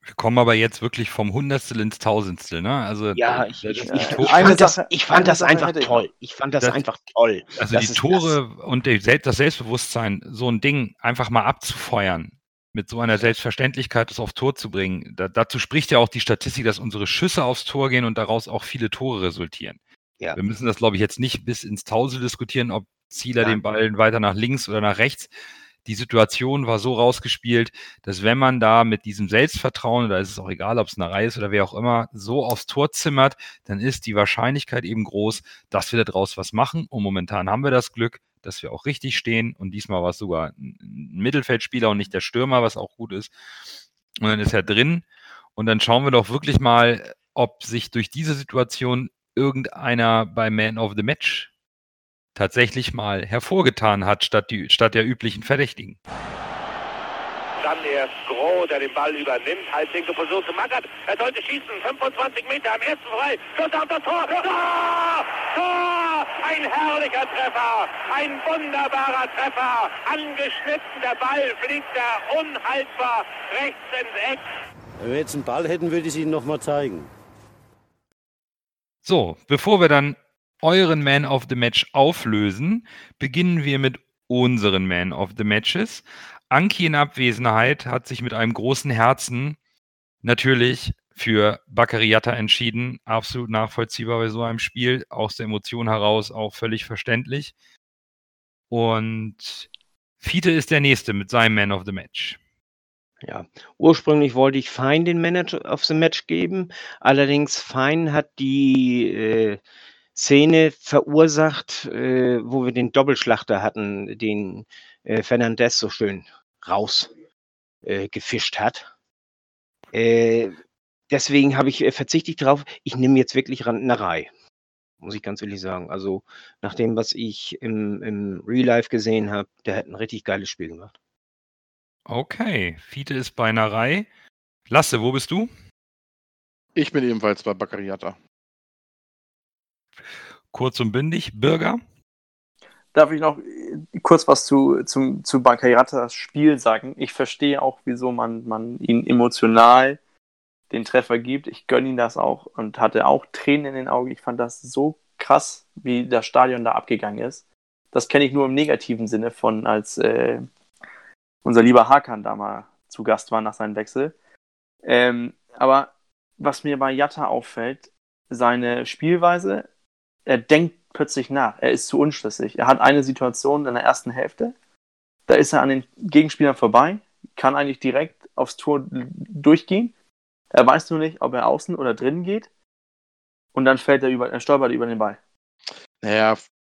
Wir kommen aber jetzt wirklich vom Hundertstel ins Tausendstel, ne? Also, Ja, äh, ich, das- ich, ich, fand das, ich fand das einfach toll. Ich fand das, Das- einfach toll. Also Das die Tore und der, Sel- das Selbstbewusstsein, so ein Ding einfach mal abzufeuern, mit so einer Selbstverständlichkeit das aufs Tor zu bringen. Da, dazu spricht ja auch die Statistik, dass unsere Schüsse aufs Tor gehen und daraus auch viele Tore resultieren. Ja. Wir müssen das, glaube ich, jetzt nicht bis ins Tausend diskutieren, ob Zieler Nein. den Ball weiter nach links oder nach rechts. Die Situation war so rausgespielt, dass wenn man da mit diesem Selbstvertrauen, da ist es auch egal, ob es eine Reihe ist oder wer auch immer, so aufs Tor zimmert, dann ist die Wahrscheinlichkeit eben groß, dass wir daraus was machen. Und momentan haben wir das Glück, dass wir auch richtig stehen. Und diesmal war es sogar ein Mittelfeldspieler und nicht der Stürmer, was auch gut ist. Und dann ist er drin. Und dann schauen wir doch wirklich mal, ob sich durch diese Situation irgendeiner bei Man of the Match tatsächlich mal hervorgetan hat, statt, die, statt der üblichen Verdächtigen. Dann erst Groh, der den Ball übernimmt. Halblinke Position zu Mackert. Er sollte schießen. 25 Meter am ersten frei. Schuss auf das Tor. Tor! Tor! Ein herrlicher Treffer. Ein wunderbarer Treffer. Angeschnitten. Der Ball fliegt da unhaltbar rechts ins Eck. Wenn wir jetzt einen Ball hätten, würde ich es Ihnen nochmal zeigen. So, bevor wir dann euren Man of the Match auflösen, beginnen wir mit unseren Man of the Matches. Anki in Abwesenheit hat sich mit einem großen Herzen natürlich für Bakariata entschieden. Absolut nachvollziehbar bei so einem Spiel. Aus der Emotion heraus auch völlig verständlich. Und Fiete ist der Nächste mit seinem Man of the Match. Ja, ursprünglich wollte ich Fein den Manager of the Match geben. Allerdings Fein hat die äh, Szene verursacht, äh, wo wir den Doppelschlachter hatten, den äh, Fernandez so schön raus äh, gefischt hat. Äh, deswegen habe ich äh, verzichte ich drauf. Ich nehme jetzt wirklich Randnerei, muss ich ganz ehrlich sagen. Also nach dem, was ich im, im Real Life gesehen habe, der hat ein richtig geiles Spiel gemacht. Okay, Fiete ist bei Reihe. Lasse, wo bist du? Ich bin ebenfalls bei Baccariata. Kurz und bündig. Bürger? Darf ich noch äh, kurz was zu, zum, zu Bakayratas Spiel sagen? Ich verstehe auch, wieso man, man ihn emotional den Treffer gibt. Ich gönne ihm das auch und hatte auch Tränen in den Augen. Ich fand das so krass, wie das Stadion da abgegangen ist. Das kenne ich nur im negativen Sinne von, als äh, unser lieber Hakan da mal zu Gast war nach seinem Wechsel. Ähm, aber was mir bei Jatta auffällt, seine Spielweise, er denkt plötzlich nach. Er ist zu unschlüssig. Er hat eine Situation in der ersten Hälfte, da ist er an den Gegenspielern vorbei, kann eigentlich direkt aufs Tor durchgehen. Er weiß nur nicht, ob er außen oder drinnen geht. Und dann fällt er über, er stolpert über den Ball. Naja,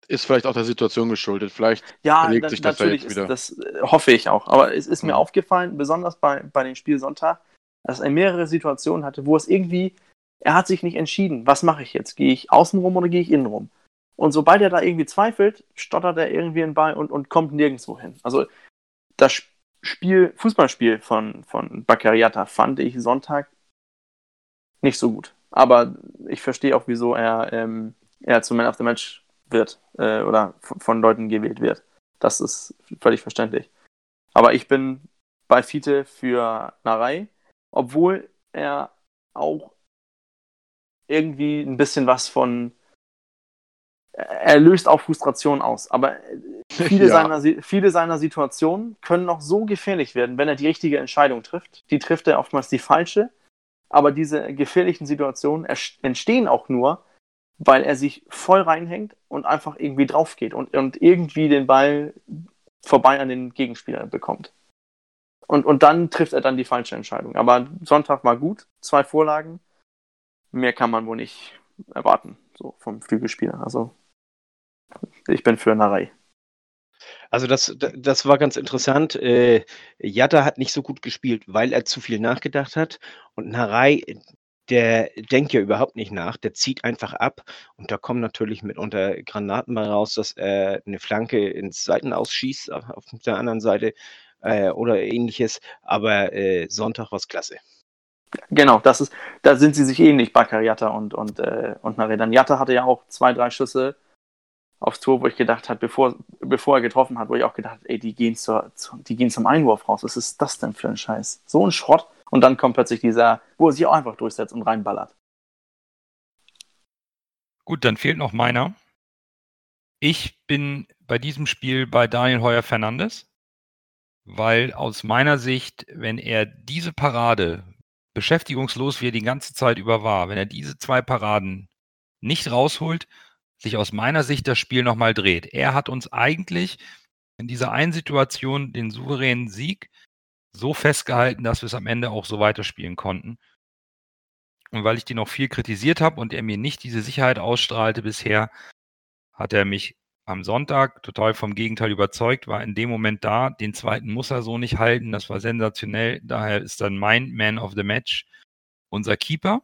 ist vielleicht auch der Situation geschuldet. Vielleicht Ja, belegt na, sich das ja natürlich, jetzt ist, wieder. das äh, hoffe ich auch. Aber es ist mir Mhm. aufgefallen, besonders bei, bei dem Spiel Sonntag, dass er mehrere Situationen hatte, wo es irgendwie, er hat sich nicht entschieden, was mache ich jetzt? Gehe ich außen rum oder gehe ich innen rum? Und sobald er da irgendwie zweifelt, stottert er irgendwie einen Ball und, und kommt nirgendwo hin. Also das Spiel, Fußballspiel von, von Baccariata fand ich Sonntag nicht so gut. Aber ich verstehe auch, wieso er, ähm, er zum Man of the Match wird äh, oder von Leuten gewählt wird. Das ist völlig verständlich. Aber ich bin bei Fiete für Narei, obwohl er auch irgendwie ein bisschen was von. Er löst auch Frustration aus, aber viele, Ja. seiner, viele seiner Situationen können noch so gefährlich werden, wenn er die richtige Entscheidung trifft. Die trifft er oftmals die falsche, aber diese gefährlichen Situationen entstehen auch nur, weil er sich voll reinhängt und einfach irgendwie drauf geht und, und irgendwie den Ball vorbei an den Gegenspieler bekommt. Und, und dann trifft er dann die falsche Entscheidung. Aber Sonntag war gut, zwei Vorlagen. Mehr kann man wohl nicht erwarten, so vom Flügelspieler. Also ich bin für Narei. Also das, da- das war ganz interessant. Äh, Jatta hat nicht so gut gespielt, weil er zu viel nachgedacht hat. Und Narei, der denkt ja überhaupt nicht nach, der zieht einfach ab. Und da kommen natürlich mitunter Granaten mal raus, dass er eine Flanke ins Seiten ausschießt, auf der anderen Seite äh, oder ähnliches. Aber äh, Sonntag war klasse. Genau, das ist, da sind sie sich ähnlich, Baccariata und, und, äh, und Narei. Dann Jatta hatte ja auch zwei, drei Schüsse aufs Tor, wo ich gedacht habe, bevor, bevor er getroffen hat, wo ich auch gedacht habe, ey, die gehen, zur, zu, die gehen zum Einwurf raus. Was ist das denn für ein Scheiß? So ein Schrott. Und dann kommt plötzlich dieser, wo er sich auch einfach durchsetzt und reinballert. Gut, dann fehlt noch meiner. Ich bin bei diesem Spiel bei Daniel Heuer Fernandes, weil aus meiner Sicht, wenn er diese Parade, beschäftigungslos wie er die ganze Zeit über war, wenn er diese zwei Paraden nicht rausholt, sich aus meiner Sicht das Spiel nochmal dreht. Er hat uns eigentlich in dieser einen Situation den souveränen Sieg so festgehalten, dass wir es am Ende auch so weiterspielen konnten. Und weil ich den auch viel kritisiert habe und er mir nicht diese Sicherheit ausstrahlte bisher, hat er mich am Sonntag total vom Gegenteil überzeugt, war in dem Moment da. Den zweiten muss er so nicht halten. Das war sensationell. Daher ist dann mein Man of the Match unser Keeper.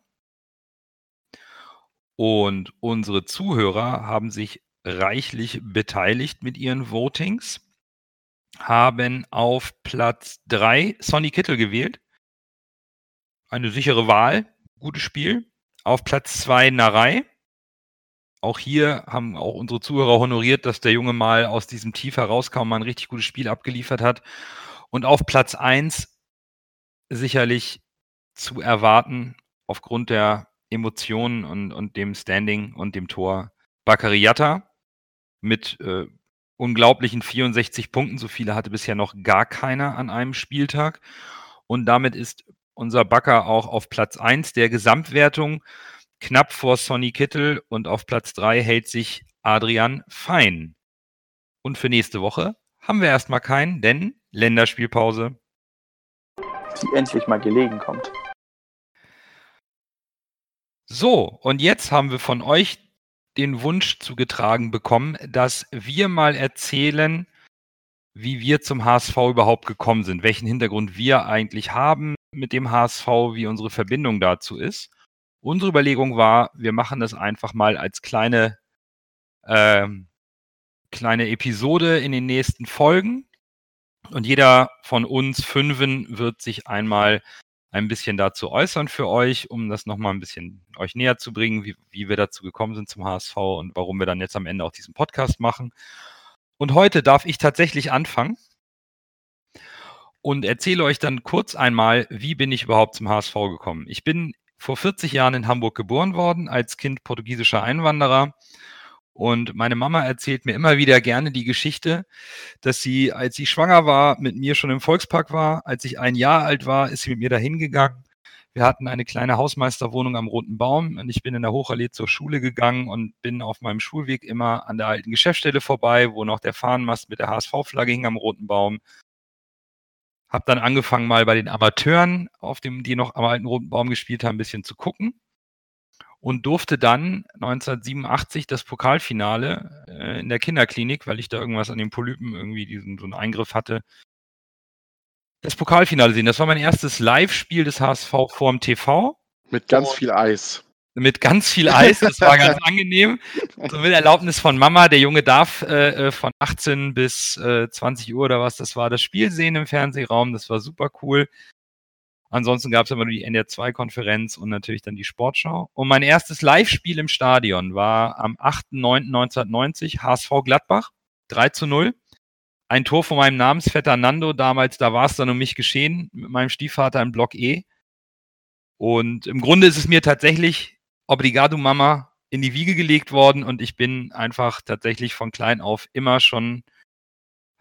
Und unsere Zuhörer haben sich reichlich beteiligt mit ihren Votings, haben auf Platz 3 Sonny Kittel gewählt. Eine sichere Wahl, gutes Spiel. Auf Platz 2 Narei. Auch hier haben auch unsere Zuhörer honoriert, dass der Junge mal aus diesem Tief herauskam, mal ein richtig gutes Spiel abgeliefert hat. Und auf Platz 1 sicherlich zu erwarten, aufgrund der Emotionen und, und dem Standing und dem Tor Bakariata mit äh, unglaublichen 64 Punkten. So viele hatte bisher noch gar keiner an einem Spieltag. Und damit ist unser Backer auch auf Platz 1 der Gesamtwertung knapp vor Sonny Kittel und auf Platz 3 hält sich Adrian Fein. Und für nächste Woche haben wir erstmal keinen, denn Länderspielpause. Die endlich mal gelegen kommt. So, und jetzt haben wir von euch den Wunsch zugetragen bekommen, dass wir mal erzählen, wie wir zum HSV überhaupt gekommen sind, welchen Hintergrund wir eigentlich haben mit dem HSV, wie unsere Verbindung dazu ist. Unsere Überlegung war, wir machen das einfach mal als kleine, ähm, kleine Episode in den nächsten Folgen. Und jeder von uns Fünfen wird sich einmal ein bisschen dazu äußern für euch, um das nochmal ein bisschen euch näher zu bringen, wie, wie wir dazu gekommen sind zum HSV und warum wir dann jetzt am Ende auch diesen Podcast machen. Und heute darf ich tatsächlich anfangen. und erzähle euch dann kurz einmal, wie bin ich überhaupt zum HSV gekommen. Ich bin vor 40 Jahren in Hamburg geboren worden, als Kind portugiesischer Einwanderer. Und meine Mama erzählt mir immer wieder gerne die Geschichte, dass sie, als sie schwanger war, mit mir schon im Volkspark war. Als ich ein Jahr alt war, ist sie mit mir dahin gegangen. Wir hatten eine kleine Hausmeisterwohnung am Roten Baum und ich bin in der Hochallee zur Schule gegangen und bin auf meinem Schulweg immer an der alten Geschäftsstelle vorbei, wo noch der Fahnenmast mit der HSV-Flagge hing am Roten Baum. Hab dann angefangen, mal bei den Amateuren, auf dem, die noch am alten Roten Baum gespielt haben, ein bisschen zu gucken und durfte dann 1987 das Pokalfinale äh, in der Kinderklinik, weil ich da irgendwas an den Polypen irgendwie diesen so einen Eingriff hatte, das Pokalfinale sehen. Das war mein erstes Live-Spiel des HSV vorm TV. Mit ganz viel Eis. Mit ganz viel Eis, das war ganz angenehm. So mit Erlaubnis von Mama. Der Junge darf äh, von 18 bis äh, 20 Uhr oder was, das war das Spiel sehen im Fernsehraum. Das war super cool. Ansonsten gab es immer nur die NDR2-Konferenz und natürlich dann die Sportschau. Und mein erstes Live-Spiel im Stadion war am 8.9.1990 HSV Gladbach, 3 zu 0. Ein Tor von meinem Namensvetter Nando damals, da war es dann um mich geschehen, mit meinem Stiefvater im Block E. Und im Grunde ist es mir tatsächlich, obrigado Mama, in die Wiege gelegt worden und ich bin einfach tatsächlich von klein auf immer schon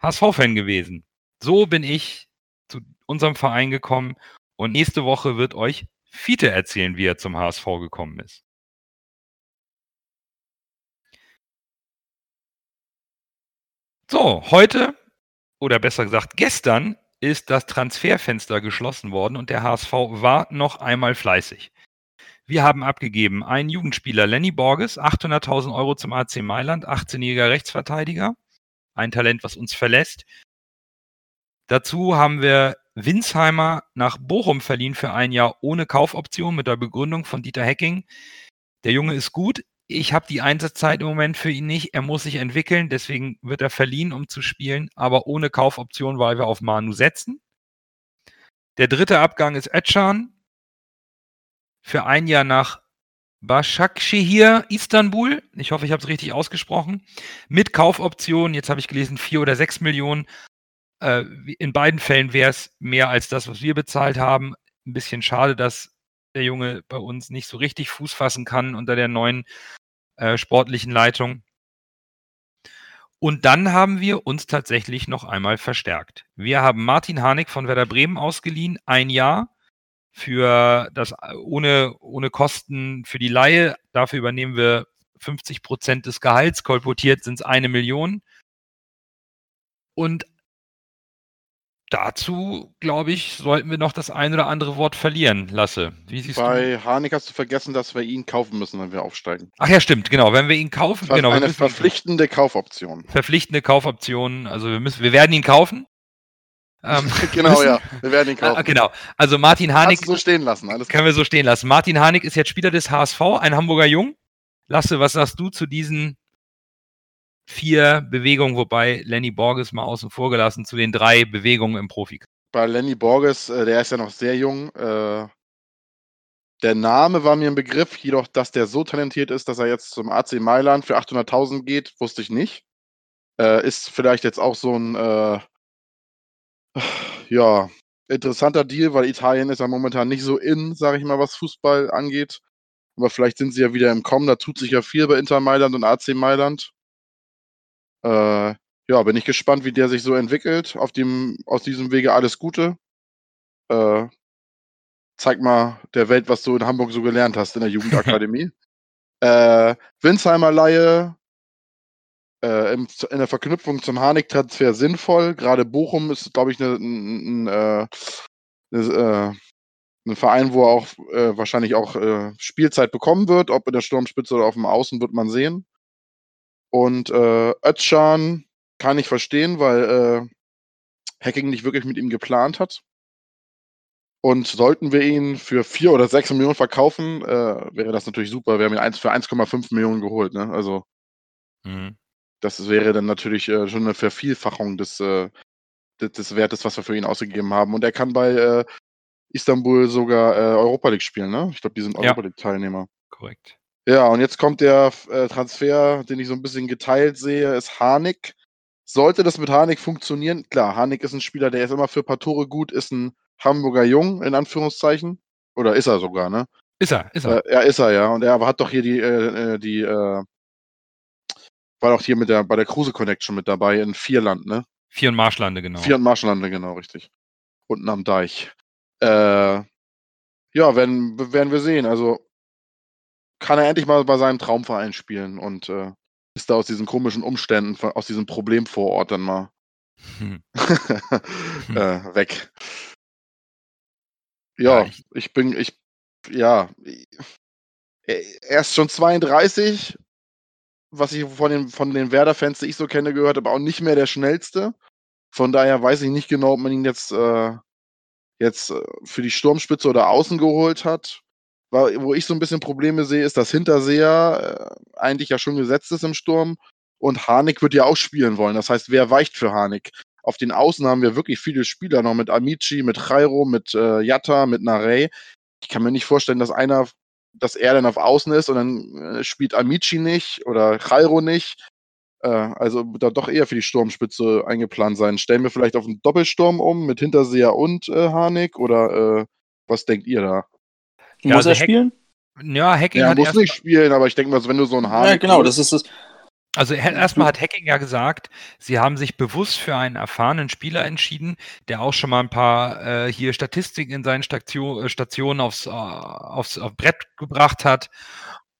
HSV-Fan gewesen. So bin ich zu unserem Verein gekommen und nächste Woche wird euch Fiete erzählen, wie er zum HSV gekommen ist. So, heute oder besser gesagt gestern ist das Transferfenster geschlossen worden und der HSV war noch einmal fleißig. Wir haben abgegeben einen Jugendspieler, Lenny Borges, 800.000 Euro zum AC Mailand, 18-jähriger Rechtsverteidiger, ein Talent, was uns verlässt. Dazu haben wir Winsheimer nach Bochum verliehen für ein Jahr ohne Kaufoption mit der Begründung von Dieter Hecking. Der Junge ist gut. Ich habe die Einsatzzeit im Moment für ihn nicht. Er muss sich entwickeln. Deswegen wird er verliehen, um zu spielen, aber ohne Kaufoption, weil wir auf Manu setzen. Der dritte Abgang ist Etchan für ein Jahr nach Başakşehir, Istanbul. Ich hoffe, ich habe es richtig ausgesprochen. Mit Kaufoption, jetzt habe ich gelesen, vier oder sechs Millionen. Äh, in beiden Fällen wäre es mehr als das, was wir bezahlt haben. Ein bisschen schade, dass der Junge bei uns nicht so richtig Fuß fassen kann unter der neuen äh, sportlichen Leitung. Und dann haben wir uns tatsächlich noch einmal verstärkt. Wir haben Martin Harnik von Werder Bremen ausgeliehen, ein Jahr für das ohne, ohne Kosten für die Laie. Dafür übernehmen wir 50 Prozent des Gehalts. Kolportiert sind es eine Million. Und dazu, glaube ich, sollten wir noch das ein oder andere Wort verlieren, Lasse. Wie siehst Bei du? Harnik hast du vergessen, dass wir ihn kaufen müssen, wenn wir aufsteigen. Ach ja, stimmt, genau. Wenn wir ihn kaufen, das genau. Eine verpflichtende Kaufoption. Verpflichtende Kaufoption. Also wir müssen, wir werden ihn kaufen. Ähm, genau, ja. Wir werden ihn kaufen. Ah, genau. Also Martin Harnik. Kannst du so stehen lassen. Alles können wir so stehen lassen. Martin Harnik ist jetzt Spieler des HSV, ein Hamburger Jung. Lasse, was sagst du zu diesen vier Bewegungen, wobei Lenny Borges mal außen vor gelassen, zu den drei Bewegungen im Profi? bei Lenny Borges, äh, der ist ja noch sehr jung. Äh, der Name war mir ein Begriff, jedoch, dass der so talentiert ist, dass er jetzt zum AC Mailand für 800.000 geht, wusste ich nicht. Äh, ist vielleicht jetzt auch so ein, ja, interessanter Deal, weil Italien ist ja momentan nicht so in, sage ich mal, was Fußball angeht. Aber vielleicht sind sie ja wieder im Kommen, da tut sich ja viel bei Inter Mailand und AC Mailand. Äh, ja, bin ich gespannt, wie der sich so entwickelt. Auf dem, aus diesem Wege alles Gute. Äh, zeig mal der Welt, was du in Hamburg so gelernt hast in der Jugendakademie. äh, Winsheimer Laie äh, in der Verknüpfung zum Harnik-Transfer sinnvoll. Gerade Bochum ist, glaube ich, ne, ein, ein, ein, ein, Verein, wo er auch äh, wahrscheinlich auch äh, Spielzeit bekommen wird. Ob in der Sturmspitze oder auf dem Außen, wird man sehen. Und äh, Özcan kann ich verstehen, weil äh, Hacking nicht wirklich mit ihm geplant hat. Und sollten wir ihn für 4 oder 6 Millionen verkaufen, äh, wäre das natürlich super. Wir haben ihn eins für 1,5 Millionen geholt. Ne? Also mhm. Das wäre dann natürlich äh, schon eine Vervielfachung des, äh, des, Wertes, was wir für ihn ausgegeben haben. Und er kann bei äh, Istanbul sogar äh, Europa League spielen. Ne? Ich glaube, die sind Europa League Teilnehmer. Korrekt. Ja, und jetzt kommt der äh, Transfer, den ich so ein bisschen geteilt sehe, ist Harnik sollte das mit Harnik funktionieren, klar, Harnik ist ein Spieler, der ist immer für ein paar Tore gut, ist ein Hamburger Jung, in Anführungszeichen. Oder ist er sogar, ne? Ist er, ist er. Äh, ja, ist er, ja. Und er hat doch hier die, die, war doch hier mit der, bei der Kruse Connection mit dabei in Vierland, ne? Vier und Marschlande, genau. Vier und Marschlande, genau, richtig. Unten am Deich. Äh, ja, werden, werden wir sehen. Also kann er endlich mal bei seinem Traumverein spielen und äh, ist da aus diesen komischen Umständen, aus diesem Problem vor Ort dann mal Hm. äh, weg. Ja, Ja, ich- ich bin, ich, ja, er ist schon 32, was ich von den, von den Werder-Fans, die ich so kenne, gehört, aber auch nicht mehr der schnellste. Von daher weiß ich nicht genau, ob man ihn jetzt, äh, jetzt äh, für die Sturmspitze oder außen geholt hat. Weil, wo ich so ein bisschen Probleme sehe, ist, dass Hinterseher äh, eigentlich ja schon gesetzt ist im Sturm und Harnik wird ja auch spielen wollen. Das heißt, wer weicht für Harnik? Auf den Außen haben wir wirklich viele Spieler noch mit Amici, mit Jairo, mit äh, Jatta, mit Narey. Ich kann mir nicht vorstellen, dass einer, dass er dann auf Außen ist und dann äh, spielt Amici nicht oder Jairo nicht. Äh, also da doch eher für die Sturmspitze eingeplant sein. Stellen wir vielleicht auf einen Doppelsturm um mit Hinterseher und äh, Harnik oder äh, was denkt ihr da? Ja, Muss also er spielen? Ja, Hacking Er hat muss erst, nicht spielen, aber ich denke mal, so, wenn du so einen Harnik. Ja, genau, das ist das. Also er- erstmal hat Hacking ja gesagt, sie haben sich bewusst für einen erfahrenen Spieler entschieden, der auch schon mal ein paar äh, hier Statistiken in seinen Station, äh, Stationen aufs, äh, aufs auf Brett gebracht hat.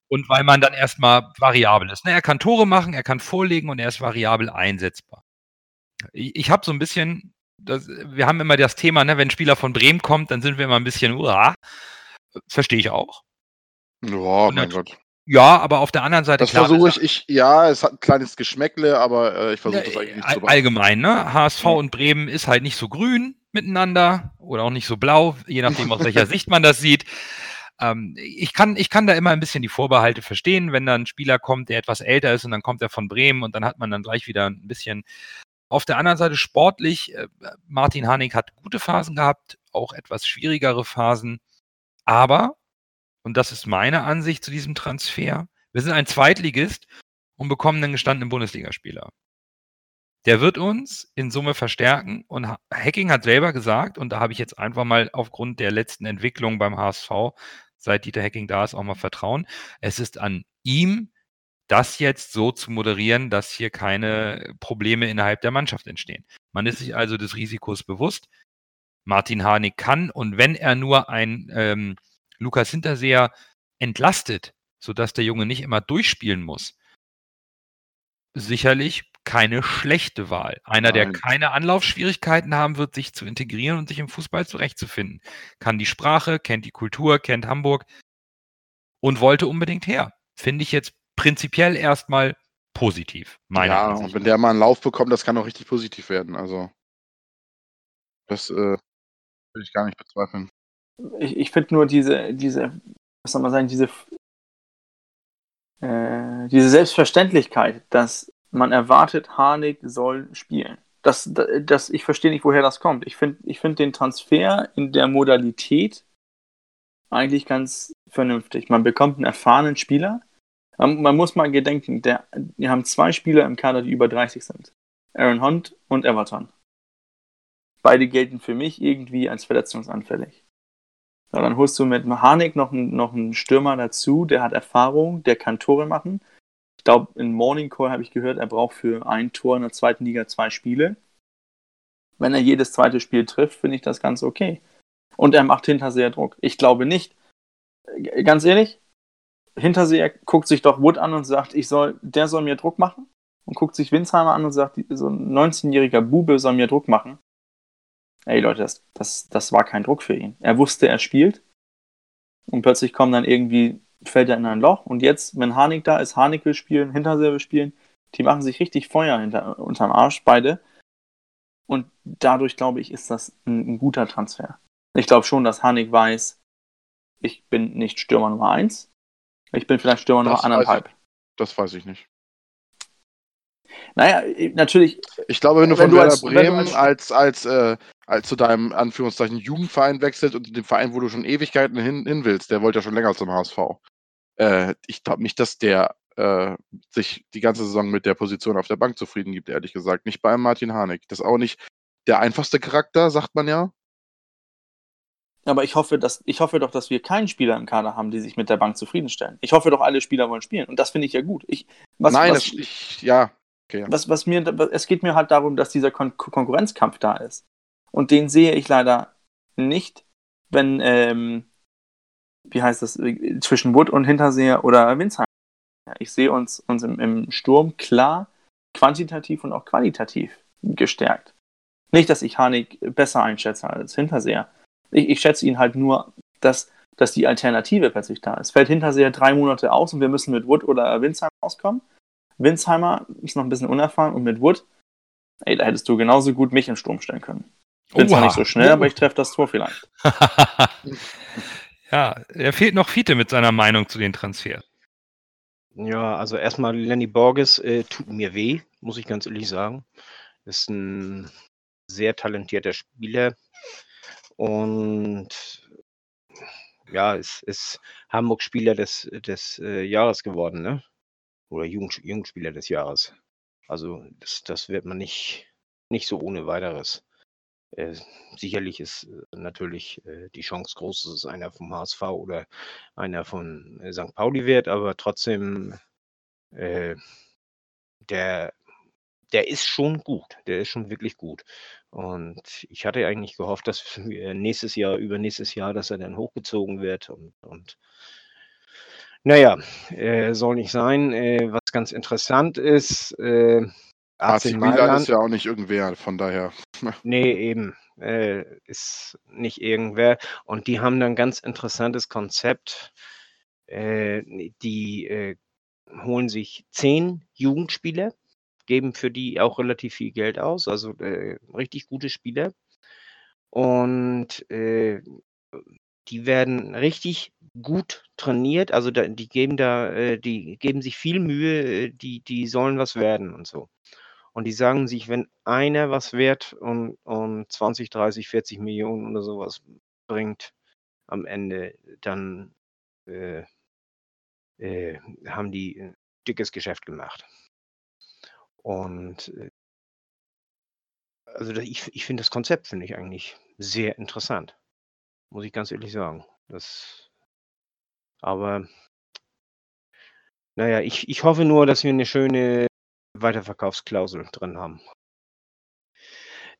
Und weil man dann erstmal variabel ist. Ne? Er kann Tore machen, er kann vorlegen und er ist variabel einsetzbar. Ich, ich habe so ein bisschen, das, wir haben immer das Thema, ne, wenn ein Spieler von Bremen kommt, dann sind wir immer ein bisschen, uah, verstehe ich auch. Ja, mein Gott. Ja, aber auf der anderen Seite Das versuche ich, ich, ja, es hat ein kleines Geschmäckle, aber äh, ich versuche das eigentlich nicht all- zu beachten. allgemein, ne? HSV Ja. und Bremen ist halt nicht so grün miteinander oder auch nicht so blau, je nachdem, aus welcher Sicht man das sieht. Ähm, ich, kann, ich kann da immer ein bisschen die Vorbehalte verstehen, wenn da ein Spieler kommt, der etwas älter ist und dann kommt er von Bremen und dann hat man dann gleich wieder ein bisschen. Auf der anderen Seite sportlich, äh, Martin Hanig hat gute Phasen gehabt, auch etwas schwierigere Phasen, aber, und das ist meine Ansicht zu diesem Transfer, wir sind ein Zweitligist und bekommen einen gestandenen Bundesligaspieler. Der wird uns in Summe verstärken und Ha- Hacking hat selber gesagt, und da habe ich jetzt einfach mal aufgrund der letzten Entwicklung beim HSV, seit Dieter Hacking da ist, auch mal Vertrauen. Es ist an ihm, das jetzt so zu moderieren, dass hier keine Probleme innerhalb der Mannschaft entstehen. Man ist sich also des Risikos bewusst. Martin Harnik kann und wenn er nur ein ähm, Lukas Hinterseher entlastet, sodass der Junge nicht immer durchspielen muss, sicherlich keine schlechte Wahl. Einer, der Nein. keine Anlaufschwierigkeiten haben wird, sich zu integrieren und sich im Fußball zurechtzufinden. Kann die Sprache, kennt die Kultur, kennt Hamburg und wollte unbedingt her. Finde ich jetzt prinzipiell erstmal positiv. Meiner ja, Ansicht und wenn der mal einen Lauf bekommt, das kann auch richtig positiv werden. Also, das äh, will ich gar nicht bezweifeln. Ich, ich finde nur diese, diese, was soll man sagen, diese, äh, diese Selbstverständlichkeit, dass man erwartet, Harnik soll spielen. Das, das, ich verstehe nicht, woher das kommt. Ich finde ich find den Transfer in der Modalität eigentlich ganz vernünftig. Man bekommt einen erfahrenen Spieler. Man, man muss mal gedenken, der, wir haben zwei Spieler im Kader, die über 30 sind. Aaron Hunt und Everton. Beide gelten für mich irgendwie als verletzungsanfällig. Ja, dann holst du mit Harnik noch einen, noch einen Stürmer dazu, der hat Erfahrung, der kann Tore machen. Ich glaube, in Morning Call habe ich gehört, er braucht für ein Tor in der zweiten Liga zwei Spiele. Wenn er jedes zweite Spiel trifft, finde ich das ganz okay. Und er macht Hinterseher Druck. Ich glaube nicht, ganz ehrlich, Hinterseher guckt sich doch Wood an und sagt, ich soll, der soll mir Druck machen. Und guckt sich Winsheimer an und sagt, so ein 19-jähriger Bube soll mir Druck machen. Ey Leute, das, das, das war kein Druck für ihn. Er wusste, er spielt. Und plötzlich kommt dann irgendwie, fällt er in ein Loch. Und jetzt, wenn Harnik da ist, Harnik will spielen, Hinterseher will spielen, die machen sich richtig Feuer hinter, unterm Arsch, beide. Und dadurch, glaube ich, ist das ein, ein guter Transfer. Ich glaube schon, dass Harnik weiß, ich bin nicht Stürmer Nummer 1. Ich bin vielleicht Stürmer Das Nummer ich. anderthalb. Das weiß ich nicht. Naja, natürlich, Ich glaube, wenn du Wenn von du Werder als- Bremen als- als, als, äh, als zu deinem Anführungszeichen Jugendverein wechselst und dem Verein, wo du schon Ewigkeiten hin, hin willst, der wollte ja schon länger zum HSV. Äh, ich glaube nicht, dass der äh, sich die ganze Saison mit der Position auf der Bank zufrieden gibt, ehrlich gesagt. Nicht bei einem Martin Harnik. Das ist auch nicht der einfachste Charakter, sagt man ja. Aber ich hoffe, dass, ich hoffe doch, dass wir keinen Spieler im Kader haben, die sich mit der Bank zufriedenstellen. Ich hoffe doch, alle Spieler wollen spielen. Und das finde ich ja gut. Ich, was, Nein, was, das, ich, ja. Okay, ja. was, was mir, es geht mir halt darum, dass dieser Kon Konkurrenzkampf da ist. Und den sehe ich leider nicht, wenn, ähm, wie heißt das, äh, zwischen Wood und Hinterseher oder Winsheim. Ich sehe uns, uns im, im Sturm klar quantitativ und auch qualitativ gestärkt. Nicht, dass ich Harnik besser einschätze als Hinterseher. Ich, ich schätze ihn halt nur, dass, dass die Alternative plötzlich da ist. Fällt Hinterseher drei Monate aus und wir müssen mit Wood oder Winsheimer auskommen. Winsheimer ist noch ein bisschen unerfahren und mit Wood, ey, da hättest du genauso gut mich im Sturm stellen können. Bin zwar nicht so schnell, aber ich treffe das Tor vielleicht. ja, er fehlt noch Fiete mit seiner Meinung zu den Transfers. Ja, also erstmal Lenny Borges äh, tut mir weh, muss ich ganz ehrlich sagen. Ist ein sehr talentierter Spieler und ja, ist, ist Hamburg-Spieler des, des äh, Jahres geworden, ne? Oder Jugend, Jugendspieler des Jahres. Also das, das wird man nicht, nicht so ohne weiteres. Äh, sicherlich ist äh, natürlich äh, die Chance groß, dass es einer vom HSV oder einer von St. Pauli wird, aber trotzdem, der, der ist schon gut. Der ist schon wirklich gut. Und ich hatte eigentlich gehofft, dass nächstes Jahr, übernächstes Jahr, dass er dann hochgezogen wird. Und, und naja, soll nicht sein. Was ganz interessant ist, AC AC Milan Mailand. ist ja auch nicht irgendwer, von daher. Nee, eben. Äh, ist nicht irgendwer. Und die haben dann ein ganz interessantes Konzept. Äh, die äh, holen sich zehn Jugendspieler, geben für die auch relativ viel Geld aus, also äh, richtig gute Spieler. Und äh, die werden richtig gut trainiert, also da, die geben da, äh, die geben sich viel Mühe, die, die sollen was werden und so. Und die sagen sich, wenn einer was wert und, und 20, 30, 40 Millionen oder sowas bringt am Ende, dann äh, äh, haben die ein dickes Geschäft gemacht. Und äh, also ich, ich finde das Konzept finde ich eigentlich sehr interessant. Muss ich ganz ehrlich sagen. Das, aber naja, ich, ich hoffe nur, dass wir eine schöne Weiterverkaufsklausel drin haben.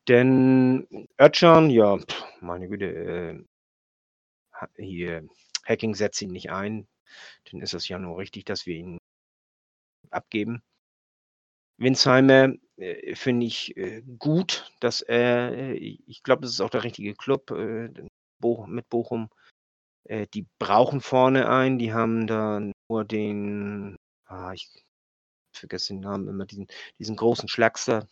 Denn Özcan, ja, meine Güte, äh, hier, Hacking setzt ihn nicht ein. Dann ist es ja nur richtig, dass wir ihn abgeben. Winsheimer äh, finde ich äh, gut, dass er, äh, ich glaube, das ist auch der richtige Club äh, Bo mit Bochum. Äh, die brauchen vorne einen, die haben da nur den, ah, ich vergesse den Namen immer, diesen, diesen großen Schlagster.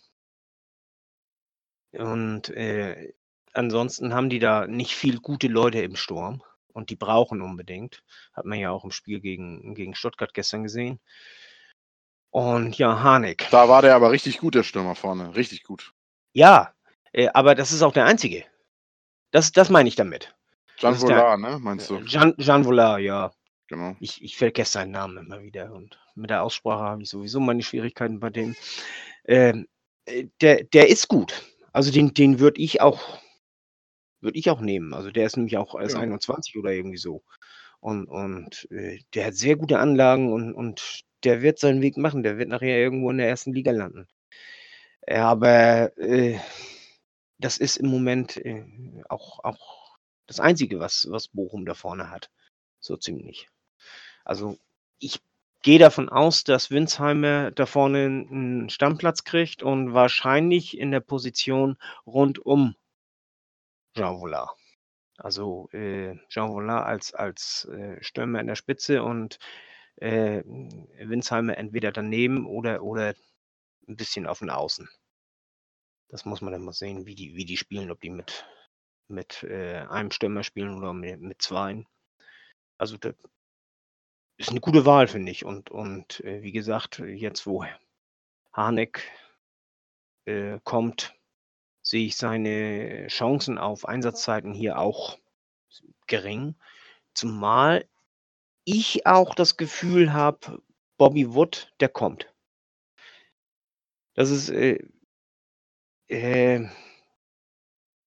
Und äh, ansonsten haben die da nicht viel gute Leute im Sturm und die brauchen unbedingt. Hat man ja auch im Spiel gegen, gegen Stuttgart gestern gesehen. Und ja, Harnik. Da war der aber richtig gut, der Stürmer vorne. Richtig gut. Ja, äh, aber das ist auch der einzige. Das, das meine ich damit. Jean Vollard, ne? Meinst du? Jean, Jean Vollard, ja. Genau. Ich, ich vergesse seinen Namen immer wieder und mit der Aussprache habe ich sowieso meine Schwierigkeiten bei dem. Ähm, äh, der, der ist gut. Also den, den würde ich auch, würde ich auch nehmen. Also der ist nämlich auch erst Ja. 21 oder irgendwie so. Und, und äh, der hat sehr gute Anlagen und, und der wird seinen Weg machen. Der wird nachher irgendwo in der ersten Liga landen. Ja, aber äh, das ist im Moment äh, auch, auch das Einzige, was, was Bochum da vorne hat. So ziemlich. Also ich gehe davon aus, dass Winsheimer da vorne einen Stammplatz kriegt und wahrscheinlich in der Position rund um Jean Vollard. Also äh, Jean Vollard als, als äh, Stürmer in der Spitze und äh, Winsheimer entweder daneben oder, oder ein bisschen auf den Außen. Das muss man dann mal sehen, wie die, wie die spielen, ob die mit, mit äh, einem Stürmer spielen oder mit, mit zweien. Also da ist eine gute Wahl, finde ich. Und, und äh, wie gesagt, jetzt wo Harnik äh, kommt, sehe ich seine Chancen auf Einsatzzeiten hier auch gering. Zumal ich auch das Gefühl habe, Bobby Wood, der kommt. Das ist, äh, äh,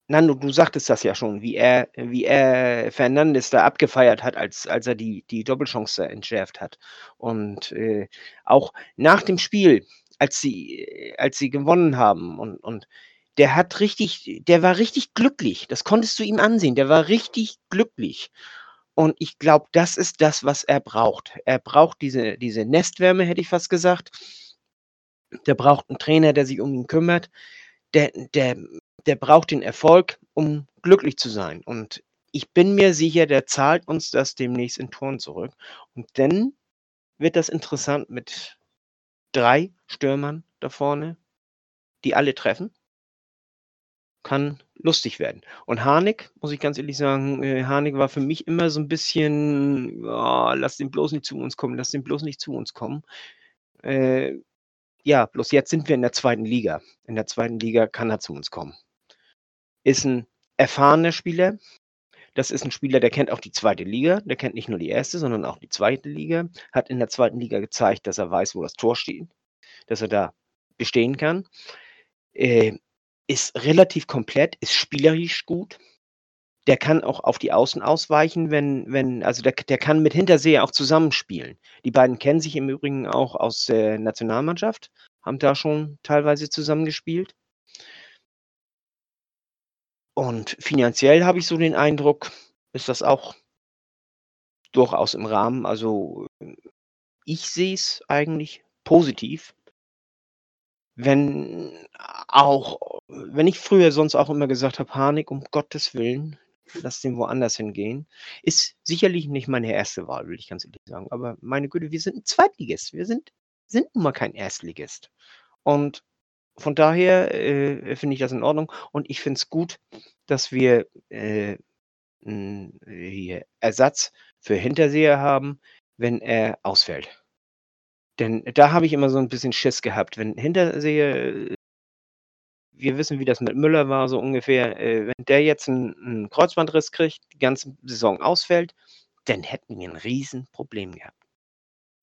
Nando, du sagtest das ja schon, wie er, wie er Fernandes da abgefeiert hat, als, als er die, die Doppelchance entschärft hat. Und äh, auch nach dem Spiel, als sie, als sie gewonnen haben und, und der hat richtig, der war richtig glücklich. Das konntest du ihm ansehen. Der war richtig glücklich. Und ich glaube, das ist das, was er braucht. Er braucht diese, diese Nestwärme, hätte ich fast gesagt. Der braucht einen Trainer, der sich um ihn kümmert. Der, der, der braucht den Erfolg, um glücklich zu sein. Und ich bin mir sicher, der zahlt uns das demnächst in Toren zurück. Und dann wird das interessant mit drei Stürmern da vorne, die alle treffen kann lustig werden. Und Harnik, muss ich ganz ehrlich sagen, äh, Harnik war für mich immer so ein bisschen, oh, lass den bloß nicht zu uns kommen, lass den bloß nicht zu uns kommen. Äh, ja, bloß jetzt sind wir in der zweiten Liga. In der zweiten Liga kann er zu uns kommen. Ist ein erfahrener Spieler. Das ist ein Spieler, der kennt auch die zweite Liga. Der kennt nicht nur die erste, sondern auch die zweite Liga. Hat in der zweiten Liga gezeigt, dass er weiß, wo das Tor steht. Dass er da bestehen kann. Äh, ist relativ komplett, ist spielerisch gut. Der kann auch auf die Außen ausweichen, wenn, wenn, also der, der kann mit Hinterseher auch zusammenspielen. Die beiden kennen sich im Übrigen auch aus der Nationalmannschaft, haben da schon teilweise zusammengespielt. Und finanziell habe ich so den Eindruck, ist das auch durchaus im Rahmen. Also ich sehe es eigentlich positiv wenn auch, wenn ich früher sonst auch immer gesagt habe, Panik, um Gottes Willen, lass den woanders hingehen, ist sicherlich nicht meine erste Wahl, will ich ganz ehrlich sagen. Aber meine Güte, wir sind ein Zweitligist. Wir sind, sind nun mal kein Erstligist. Und von daher äh, finde ich das in Ordnung. Und ich finde es gut, dass wir äh, hier Ersatz für Hinterseher haben, wenn er ausfällt. Denn da habe ich immer so ein bisschen Schiss gehabt, wenn Hintersehe äh, wir wissen, wie das mit Müller war, so ungefähr, äh, wenn der jetzt einen Kreuzbandriss kriegt, die ganze Saison ausfällt, dann hätten wir ein Riesenproblem gehabt.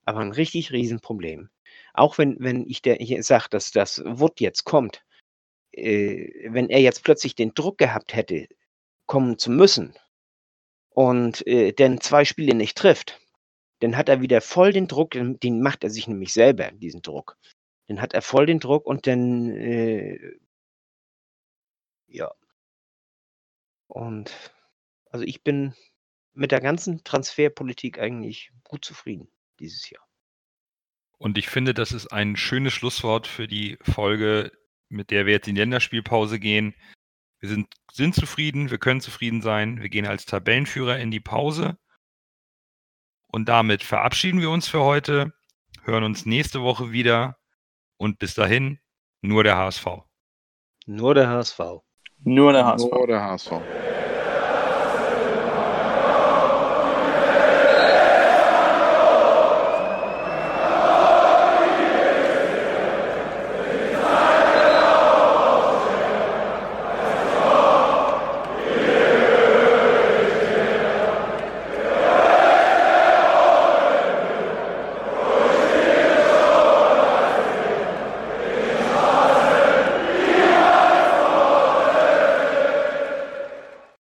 Aber ein richtig Riesenproblem. Auch wenn wenn ich der ich sage, dass das Wood jetzt kommt, äh, wenn er jetzt plötzlich den Druck gehabt hätte, kommen zu müssen und, äh, dann 2 Spiele nicht trifft dann hat er wieder voll den Druck, den, den macht er sich nämlich selber, diesen Druck. Dann hat er voll den Druck und dann, äh, ja. Und also ich bin mit der ganzen Transferpolitik eigentlich gut zufrieden dieses Jahr. Und ich finde, das ist ein schönes Schlusswort für die Folge, mit der wir jetzt in die Länderspielpause gehen. Wir sind, sind zufrieden, wir können zufrieden sein. Wir gehen als Tabellenführer in die Pause. Und damit verabschieden wir uns für heute, hören uns nächste Woche wieder und bis dahin nur der HSV. Nur der HSV. Nur der HSV. Nur der HSV.